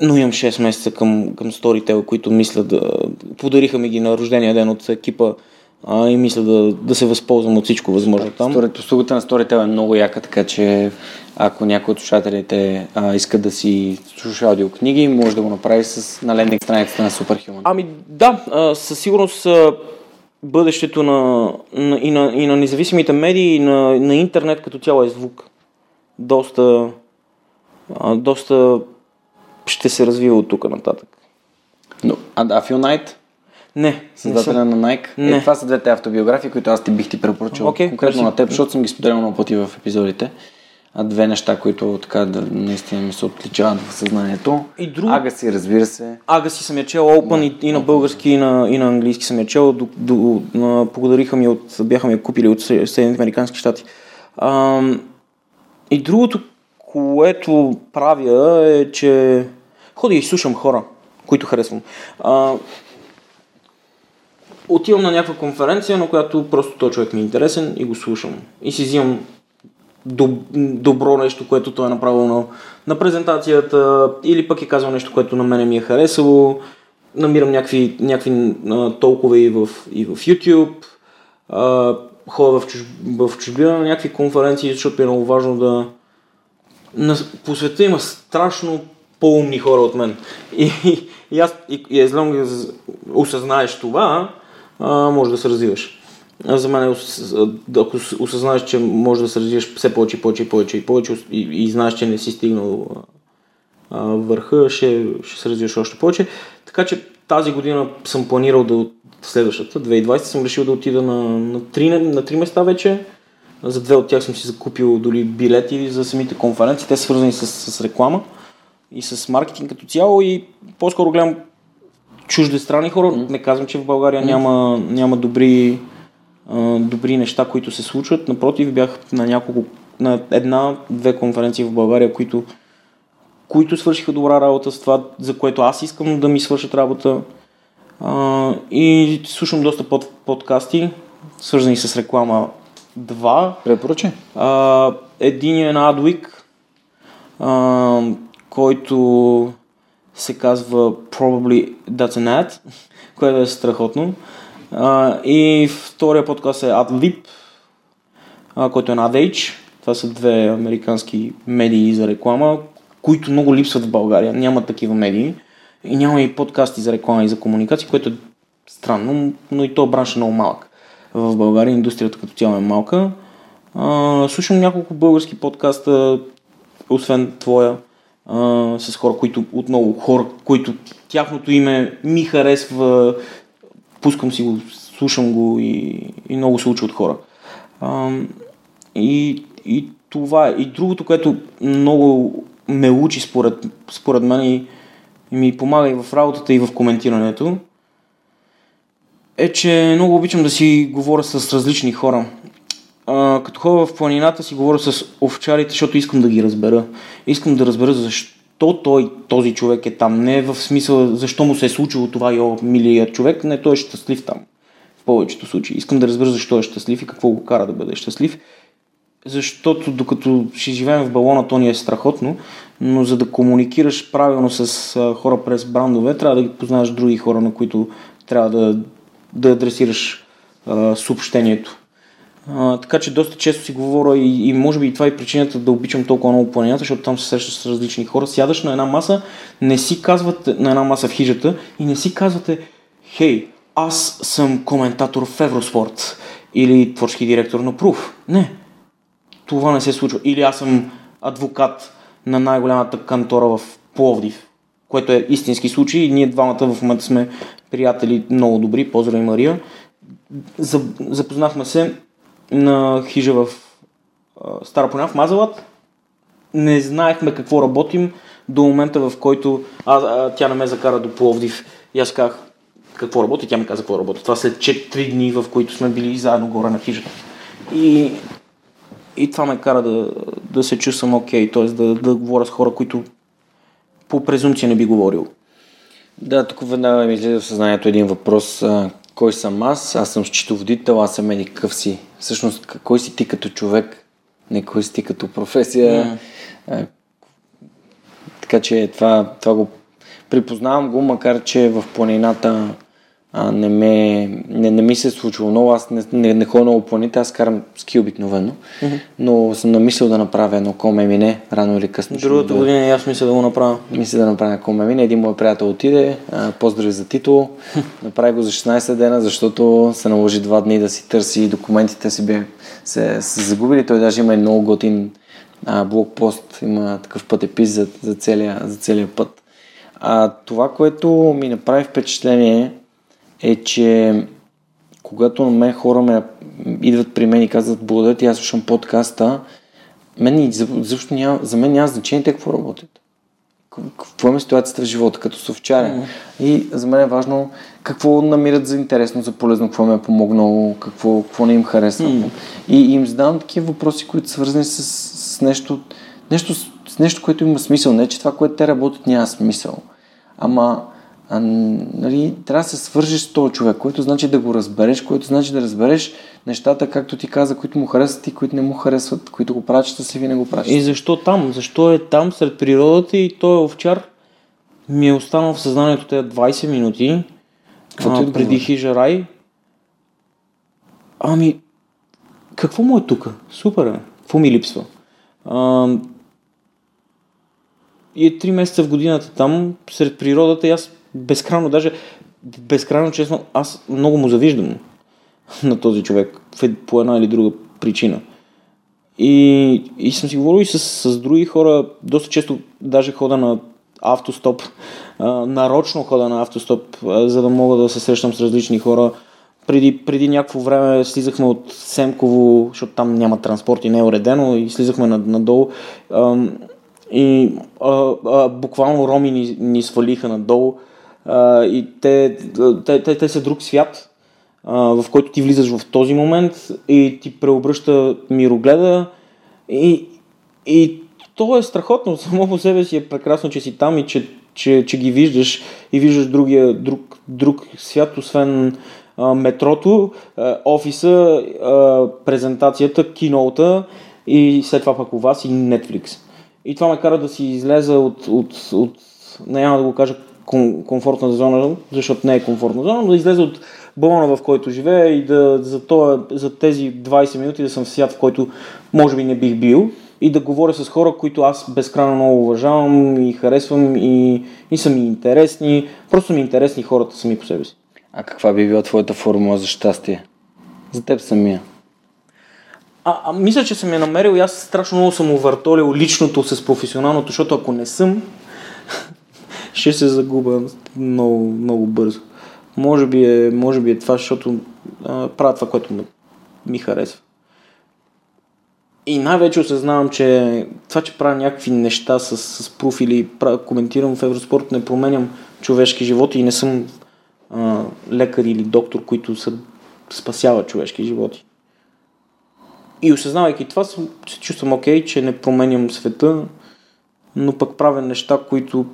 Speaker 2: но имам 6 месеца към, към Storytel, които мисля да... Подариха ми ги на рождения ден от екипа а, и мисля да, да се възползвам от всичко възможно там.
Speaker 1: Сторит, услугата на Storytel е много яка, така че ако някой от слушателите а, иска да си слуша аудиокниги, може да го направи с, на лендинг страницата на Superhuman.
Speaker 2: Ами да, а, със сигурност а, бъдещето на, на, и, на, и на независимите медии и на, на интернет като цяло е звук. Доста, а, доста ще се развива от тук нататък.
Speaker 1: Но, а, а Фил Найт?
Speaker 2: Не.
Speaker 1: Създателя
Speaker 2: не
Speaker 1: на Nike?
Speaker 2: Не.
Speaker 1: Е, това са двете автобиографии, които аз ти бих ти препоръчал.
Speaker 2: Okay,
Speaker 1: Конкретно на теб, защото съм ги споделял много пъти в епизодите. А две неща, които така да, наистина ми се отличават в съзнанието.
Speaker 2: И друг...
Speaker 1: Ага си, разбира се.
Speaker 2: Ага си съм я чел Open и, и, на български, и на, и на английски съм я чел. До, до, на, подариха ми от, бяха ми я купили от Съединените Американски щати. и другото, което правя е, че ходя и слушам хора, които харесвам. А, отивам на някаква конференция, на която просто този човек ми е интересен и го слушам. И си взимам доб, добро нещо, което той е направил на, на презентацията, или пък е казал нещо, което на мене ми е харесало. Намирам някакви, някакви а, толкова и в, и в YouTube. А, ходя в, чуж, в чужбина на някакви конференции, защото е много важно да... На, по света има страшно по-умни хора от мен. И, и, и аз, и, и as long осъзнаеш това, а, може да се развиваш. А за мен, е ако осъзнаеш, че може да се развиваш все повече и повече и повече и повече и, и знаеш, че не си стигнал а, върха, ще, ще се развиваш още повече. Така че тази година съм планирал да следващата, 2020, съм решил да отида на, на, три, на три места вече. За две от тях съм си закупил дори билети за самите конференции. Те са свързани с, с реклама и с маркетинг като цяло и по-скоро гледам чуждестранни хора. Mm. Не казвам, че в България mm. няма, няма добри, а, добри неща, които се случват. Напротив, бях на няколко, на една-две конференции в България, които които свършиха добра работа с това, за което аз искам да ми свършат работа. А, и слушам доста под, подкасти, свързани с реклама 2.
Speaker 1: Препоръчай.
Speaker 2: А, един е на Adweek, а, който се казва Probably That's an Ad, което е страхотно. И втория подкаст е AdLib, който е на AdAge. Това са две американски медии за реклама, които много липсват в България. Няма такива медии. И няма и подкасти за реклама и за комуникация, което е странно, но и то бранш е много малък. В България индустрията като цяло е малка. Слушам няколко български подкаста, освен твоя, а, с хора, които отново хора, които тяхното име ми харесва, пускам си го, слушам го и, и много се уча от хора. А, и, и това е. И другото, което много ме учи според, според мен и, и ми помага и в работата, и в коментирането, е, че много обичам да си говоря с различни хора. Като ходя в планината си говоря с овчарите, защото искам да ги разбера. Искам да разбера защо той, този човек е там. Не в смисъл защо му се е случило това и о, милия човек. Не, той е щастлив там. В повечето случаи. Искам да разбера защо е щастлив и какво го кара да бъде щастлив. Защото докато ще живеем в балона, то ни е страхотно, но за да комуникираш правилно с хора през брандове, трябва да ги познаваш други хора, на които трябва да, да адресираш а, съобщението. Така че доста често си говоря и, и може би и това е причината да обичам толкова много планината, защото там се срещаш с различни хора. Сядаш на една маса, не си казвате на една маса в хижата и не си казвате, хей, аз съм коментатор в Евроспорт или творчески директор на Пруф. Не, това не се случва. Или аз съм адвокат на най-голямата кантора в Пловдив, което е истински случай и ние двамата в момента сме приятели много добри, поздрави Мария. Запознахме се на хижа в Стара Поляна, в Мазалат. Не знаехме какво работим до момента, в който а, а, тя не ме закара до Пловдив и аз казах какво работи, тя ми каза какво работи. Това след 4 дни, в които сме били заедно горе на хижата. И, и това ме кара да, да се чувствам окей, okay, т.е. Да, да говоря с хора, които по презумпция не би говорил.
Speaker 1: Да, тук веднага ми излезе в съзнанието един въпрос. Кой съм аз? Аз съм счетоводител, аз съм еди какъв си. Всъщност, кой си ти като човек? Не кой си ти като професия. Така че това, това го припознавам го, макар че в планината а, не, ме, не, не ми се е случило много. Аз не, не, не ходя много планите, аз карам ски обикновено, mm-hmm. но съм намислил да направя едно коме мине, рано или късно.
Speaker 2: Другата да, година и аз мисля да го направя.
Speaker 1: Мисля да направя коме мине. Един мой приятел отиде, а, поздрави за Тито, направи го за 16 дена, защото се наложи два дни да си търси документите си бе, се, се загубили. Той даже има и много готин а, блокпост, има такъв пътепис за, за, целия, за целия път. А това, което ми направи впечатление е, че когато на мен хора ме идват при мен и казват благодаря ти, аз слушам подкаста, мен, защо няма, за мен няма значение те какво работят. Какво е ситуацията в живота като совчарен. Mm-hmm. И за мен е важно какво намират за интересно, за полезно, какво ме е помогнало, какво, какво не им харесва. Mm-hmm. И, им задавам такива въпроси, които са свързани с, с нещо, нещо, с нещо, което има смисъл. Не, че това, което те работят, няма смисъл. Ама а, нали, трябва да се свържиш с този човек, който значи да го разбереш, който значи да разбереш нещата, както ти каза, които му харесват и които не му харесват, които го правят щастлив и не го правят.
Speaker 2: И защо там? Защо е там сред природата и той е овчар? Ми е останал в съзнанието тези 20 минути, какво а, преди хижа рай. Ами, какво му е тук? Супер е. Какво ми липсва? А, и е 3 месеца в годината там, сред природата и аз безкрайно, даже безкрайно честно, аз много му завиждам на този човек по една или друга причина. И, и съм си говорил и с, с други хора, доста често даже хода на автостоп, а, нарочно хода на автостоп, а, за да мога да се срещам с различни хора. Преди, преди някакво време слизахме от Семково, защото там няма транспорт и не е уредено, и слизахме надолу. А, и а, а, буквално роми ни, ни свалиха надолу и те, те, те, те са друг свят, а, в който ти влизаш в този момент и ти преобръща мирогледа и, и то е страхотно. Само по себе си е прекрасно, че си там и че, че, че ги виждаш и виждаш другия, друг, друг свят, освен а, метрото, а, офиса, а, презентацията, кинота и след това пък у вас и Netflix. И това ме кара да си излеза от, от, от няма да го кажа ком, комфортна зона, защото не е комфортна зона, но да излезе от балона, в който живея и да за, това, за тези 20 минути да съм в свят, в който може би не бих бил и да говоря с хора, които аз безкрайно много уважавам и харесвам и, и са ми интересни. Просто ми интересни хората сами по себе си.
Speaker 1: А каква би била твоята формула за щастие? За теб самия.
Speaker 2: А, а мисля, че съм я намерил и аз страшно много съм увъртолил личното с професионалното, защото ако не съм, ще се загубя много, много бързо. Може би е, може би е това, защото а, правя това, което ми, ми харесва. И най-вече осъзнавам, че това, че правя някакви неща с, с правя, коментирам в Евроспорт, не променям човешки животи и не съм а, лекар или доктор, които са, спасяват човешки животи. И осъзнавайки това, се чувствам окей, okay, че не променям света, но пък правя неща, които,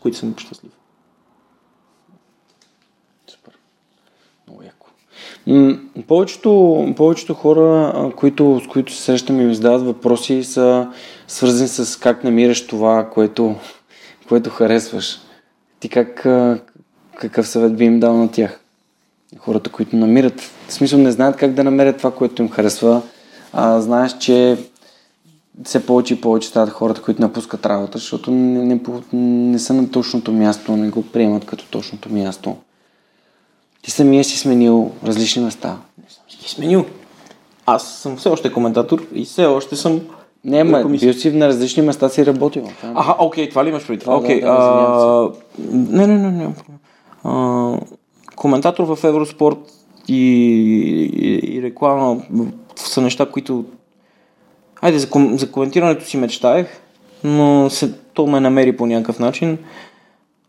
Speaker 2: които съм щастлив.
Speaker 1: Супер. Много яко. Повечето, повечето хора, които, с които се срещам и ми задават въпроси, са свързани с как намираш това, което, което харесваш. Ти как, какъв съвет би им дал на тях? Хората, които намират, в смисъл не знаят как да намерят това, което им харесва, а знаеш, че все повече и повече стават хората, които напускат работа, защото не, не, не са на точното място, не го приемат като точното място. Ти самия си сменил различни места.
Speaker 2: Не съм си ги сменил. Аз съм все още коментатор и все още съм
Speaker 1: не, ма, бил си на различни места си работил.
Speaker 2: Аха, окей, това ли имаш преди? Да, окей, да, да, не, не, не, не. А, коментатор в Евроспорт и, и, и реклама са неща, които... Айде, за, ком, за коментирането си мечтаех, но се, то ме намери по някакъв начин.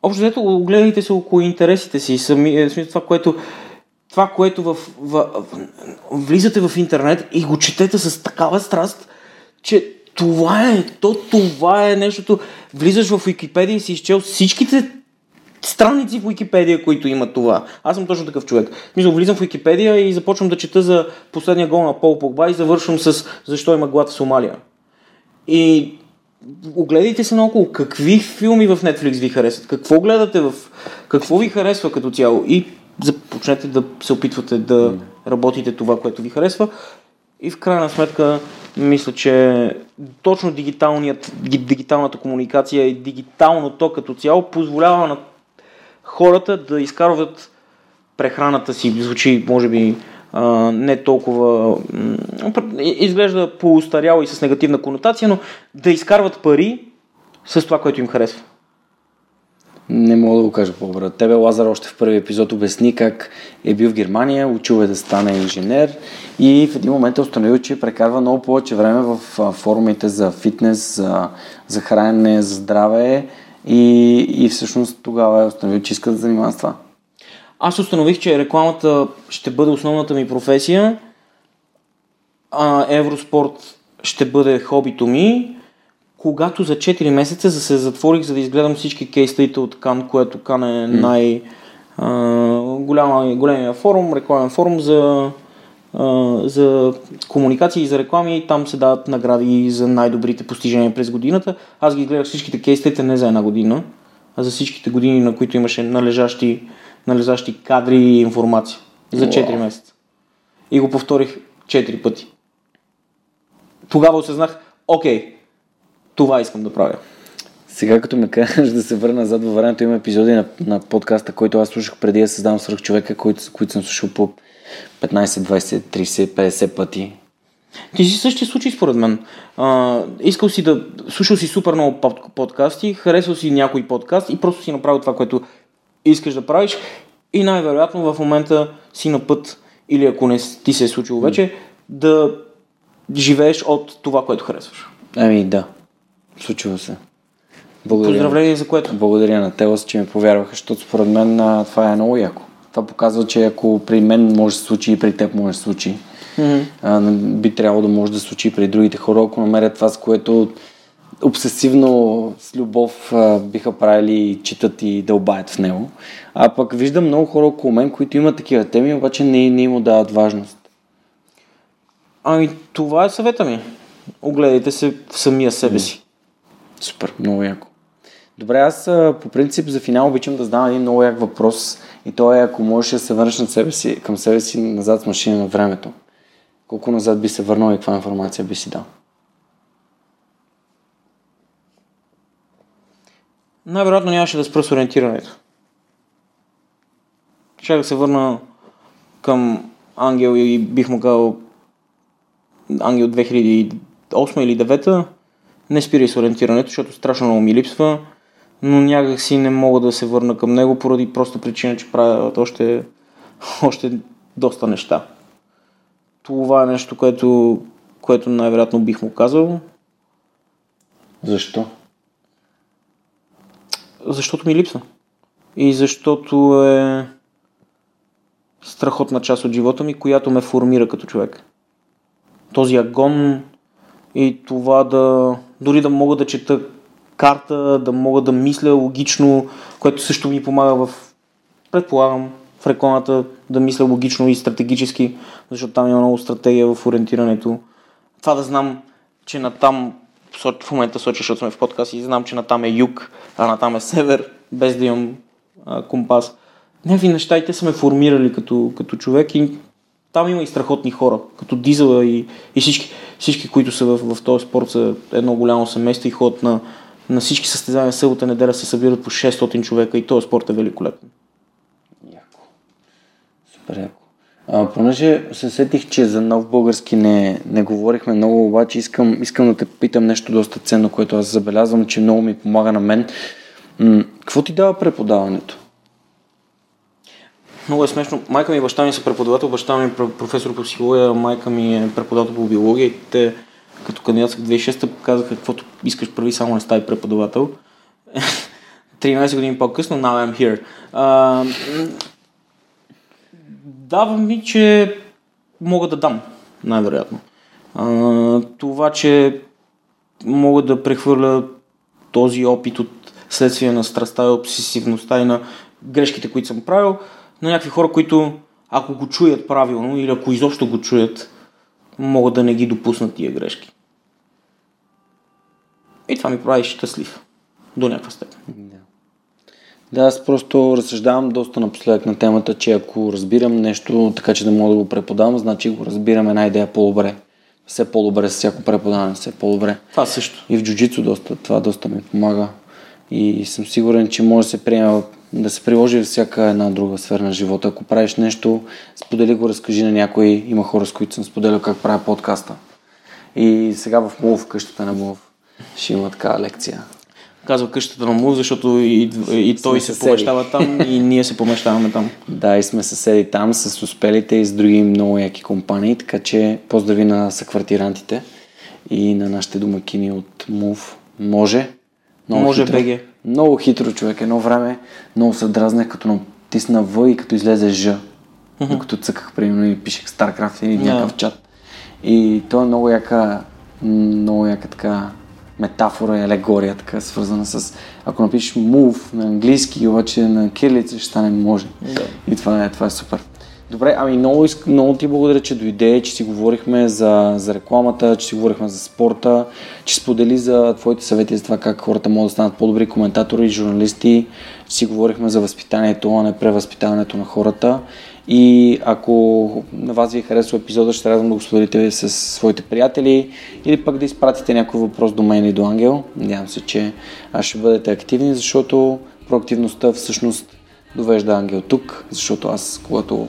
Speaker 2: Общо взето, гледайте се около интересите си. Сами, е, смисъл, това, което, това, което в, в, в, влизате в интернет и го четете с такава страст, че това е, то това е нещото. Влизаш в Википедия и си изчел всичките страници в Википедия, които имат това. Аз съм точно такъв човек. Мисля, влизам в Википедия и започвам да чета за последния гол на Пол Погба и завършвам с защо има глад в Сомалия. И огледайте се наоколо. Какви филми в Netflix ви харесват? Какво гледате в... Какво ви харесва като цяло? И започнете да се опитвате да работите това, което ви харесва. И в крайна сметка, мисля, че точно дигиталната комуникация и дигиталното като цяло позволява на хората да изкарват прехраната си. Звучи, може би, не толкова изглежда поустаряло и с негативна конотация, но да изкарват пари с това, което им харесва.
Speaker 1: Не мога да го кажа по-добре. Тебе Лазар още в първи епизод обясни как е бил в Германия, учил е да стане инженер и в един момент е установил, че прекарва много повече време в форумите за фитнес, за, за хранене, за здраве и, и всъщност тогава е установил, че иска да занимава с това.
Speaker 2: Аз установих, че рекламата ще бъде основната ми професия, а Евроспорт ще бъде хобито ми, когато за 4 месеца се затворих, за да изгледам всички кейстите от Кан, което Кан е най- голяма, големия форум, рекламен форум за, за комуникации и за реклами. Там се дават награди за най-добрите постижения през годината. Аз ги гледах всичките кейстите не за една година, а за всичките години, на които имаше належащи налезащи кадри и информация за 4 месеца. И го повторих 4 пъти. Тогава осъзнах, окей, това искам да правя.
Speaker 1: Сега като ме кажеш да се върна назад във времето, има епизоди на, на подкаста, който аз слушах преди да създам свърх човека, които, които съм слушал по 15, 20, 30, 50 пъти.
Speaker 2: Ти си същия случай според мен. А, искал си да... Слушал си супер много подкасти, харесал си някой подкаст и просто си направил това, което искаш да правиш и най-вероятно в момента си на път, или ако не ти се е случило вече, да живееш от това, което харесваш.
Speaker 1: Ами да, случва се.
Speaker 2: Благодаря. Поздравление за което.
Speaker 1: Благодаря на Телос, че ме повярваха, защото според мен това е много яко. Това показва, че ако при мен може да се случи и при теб може да се случи. Mm-hmm. А, би трябвало да може да се случи при другите хора, ако намерят това, с което обсесивно с любов а, биха правили, четат и дълбаят в него. А пък виждам много хора около мен, които имат такива теми, обаче не, не им дават важност.
Speaker 2: Ами, това е съвета ми. Огледайте се в самия себе си.
Speaker 1: Супер, много яко. Добре, аз по принцип за финал обичам да задам един много як въпрос и то е ако можеш да се върнеш на себе си, към себе си назад с машина на времето. Колко назад би се върнал и каква информация би си дал?
Speaker 2: Най-вероятно нямаше да спра с ориентирането. Ще да се върна към Ангел и бих му казал Ангел 2008 или 2009 не спирай с ориентирането, защото страшно много ми липсва, но някак си не мога да се върна към него поради проста причина, че правят още, още доста неща. Това е нещо, което, което най-вероятно бих му казал.
Speaker 1: Защо?
Speaker 2: Защото ми липсва. И защото е страхотна част от живота ми, която ме формира като човек. Този агон и това да... Дори да мога да чета карта, да мога да мисля логично, което също ми помага в... Предполагам, в рекламата да мисля логично и стратегически, защото там има много стратегия в ориентирането. Това да знам, че натам в момента соча, защото сме в подкаст и знам, че натам е юг, а натам е север, без да имам а, компас. Някакви неща и те са ме формирали като, като човек и там има и страхотни хора, като Дизела и, и всички, всички, които са в, в този спорт са едно голямо семейство и ходят на, на всички състезания събота неделя се събират по 600 човека и този спорт е великолепен.
Speaker 1: Яко. Супер яко. А, понеже се сетих, че за нов български не, не говорихме много, обаче искам, искам да те питам нещо доста ценно, което аз забелязвам, че много ми помага на мен. М- какво ти дава преподаването?
Speaker 2: Много е смешно. Майка ми и баща ми са преподавател, баща ми е професор по психология, майка ми е преподавател по биология и те като кандидат в 2006 казаха каквото искаш прави, само не стави преподавател. 13 години по-късно, now I'm here. А, дава ми, че мога да дам, най-вероятно. А, това, че мога да прехвърля този опит от следствие на страста и обсесивността и на грешките, които съм правил, на някакви хора, които ако го чуят правилно или ако изобщо го чуят, могат да не ги допуснат тия грешки. И това ми прави щастлив. До някаква степен.
Speaker 1: Да. Да, аз просто разсъждавам доста напоследък на темата, че ако разбирам нещо така, че да мога да го преподавам, значи го разбирам една идея по-добре. Все по-добре с всяко преподаване, все по-добре.
Speaker 2: Това също.
Speaker 1: И в джуджицу доста, това доста ми помага. И съм сигурен, че може да се приема да се приложи във всяка една друга сфера на живота. Ако правиш нещо, сподели го, разкажи на някой. Има хора, с които съм споделял как правя подкаста. И сега в Мулов, къщата на Мулов, ще има така лекция.
Speaker 2: Казва къщата на Мулов, защото и, и той се помещава там и ние се помещаваме там.
Speaker 1: Да, и сме съседи там с успелите и с други много яки компании, така че поздрави на съквартирантите и на нашите домакини от Мув. Може.
Speaker 2: Много Може хитро. БГ.
Speaker 1: Много хитро човек. Едно време много се дразнах, като натисна В и като излезе Ж. Mm-hmm. Като цъках, примерно, и пишех StarCraft или yeah. някакъв чат. И то е много яка, много яка така метафора и алегория, така свързана с... Ако напишеш move на английски, обаче на кирилица ще стане може. Yeah. И това е, това е супер. Добре, ами много, много ти благодаря, че дойде, че си говорихме за, за рекламата, че си говорихме за спорта, че сподели за твоите съвети за това как хората могат да станат по-добри коментатори и журналисти, че си говорихме за възпитанието, а не превъзпитаването на хората. И ако на вас ви е харесва епизода, ще радвам да го споделите с своите приятели или пък да изпратите някой въпрос до мен или до Ангел. Надявам се, че ще бъдете активни, защото проактивността всъщност довежда Ангел тук, защото аз, когато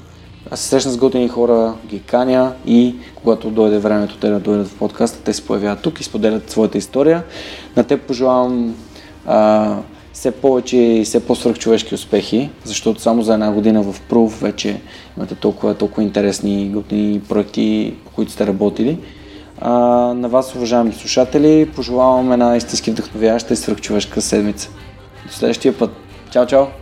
Speaker 1: аз се срещна с готини хора, ги каня и когато дойде времето те да дойдат в подкаста, те се появяват тук и споделят своята история. На теб пожелавам а, все повече и все по-свръхчовешки успехи, защото само за една година в Proof вече имате толкова, толкова интересни готини проекти, по които сте работили. А, на вас, уважаеми слушатели, пожелавам една истински вдъхновяваща и свръхчовешка седмица. До следващия път. Чао, чао!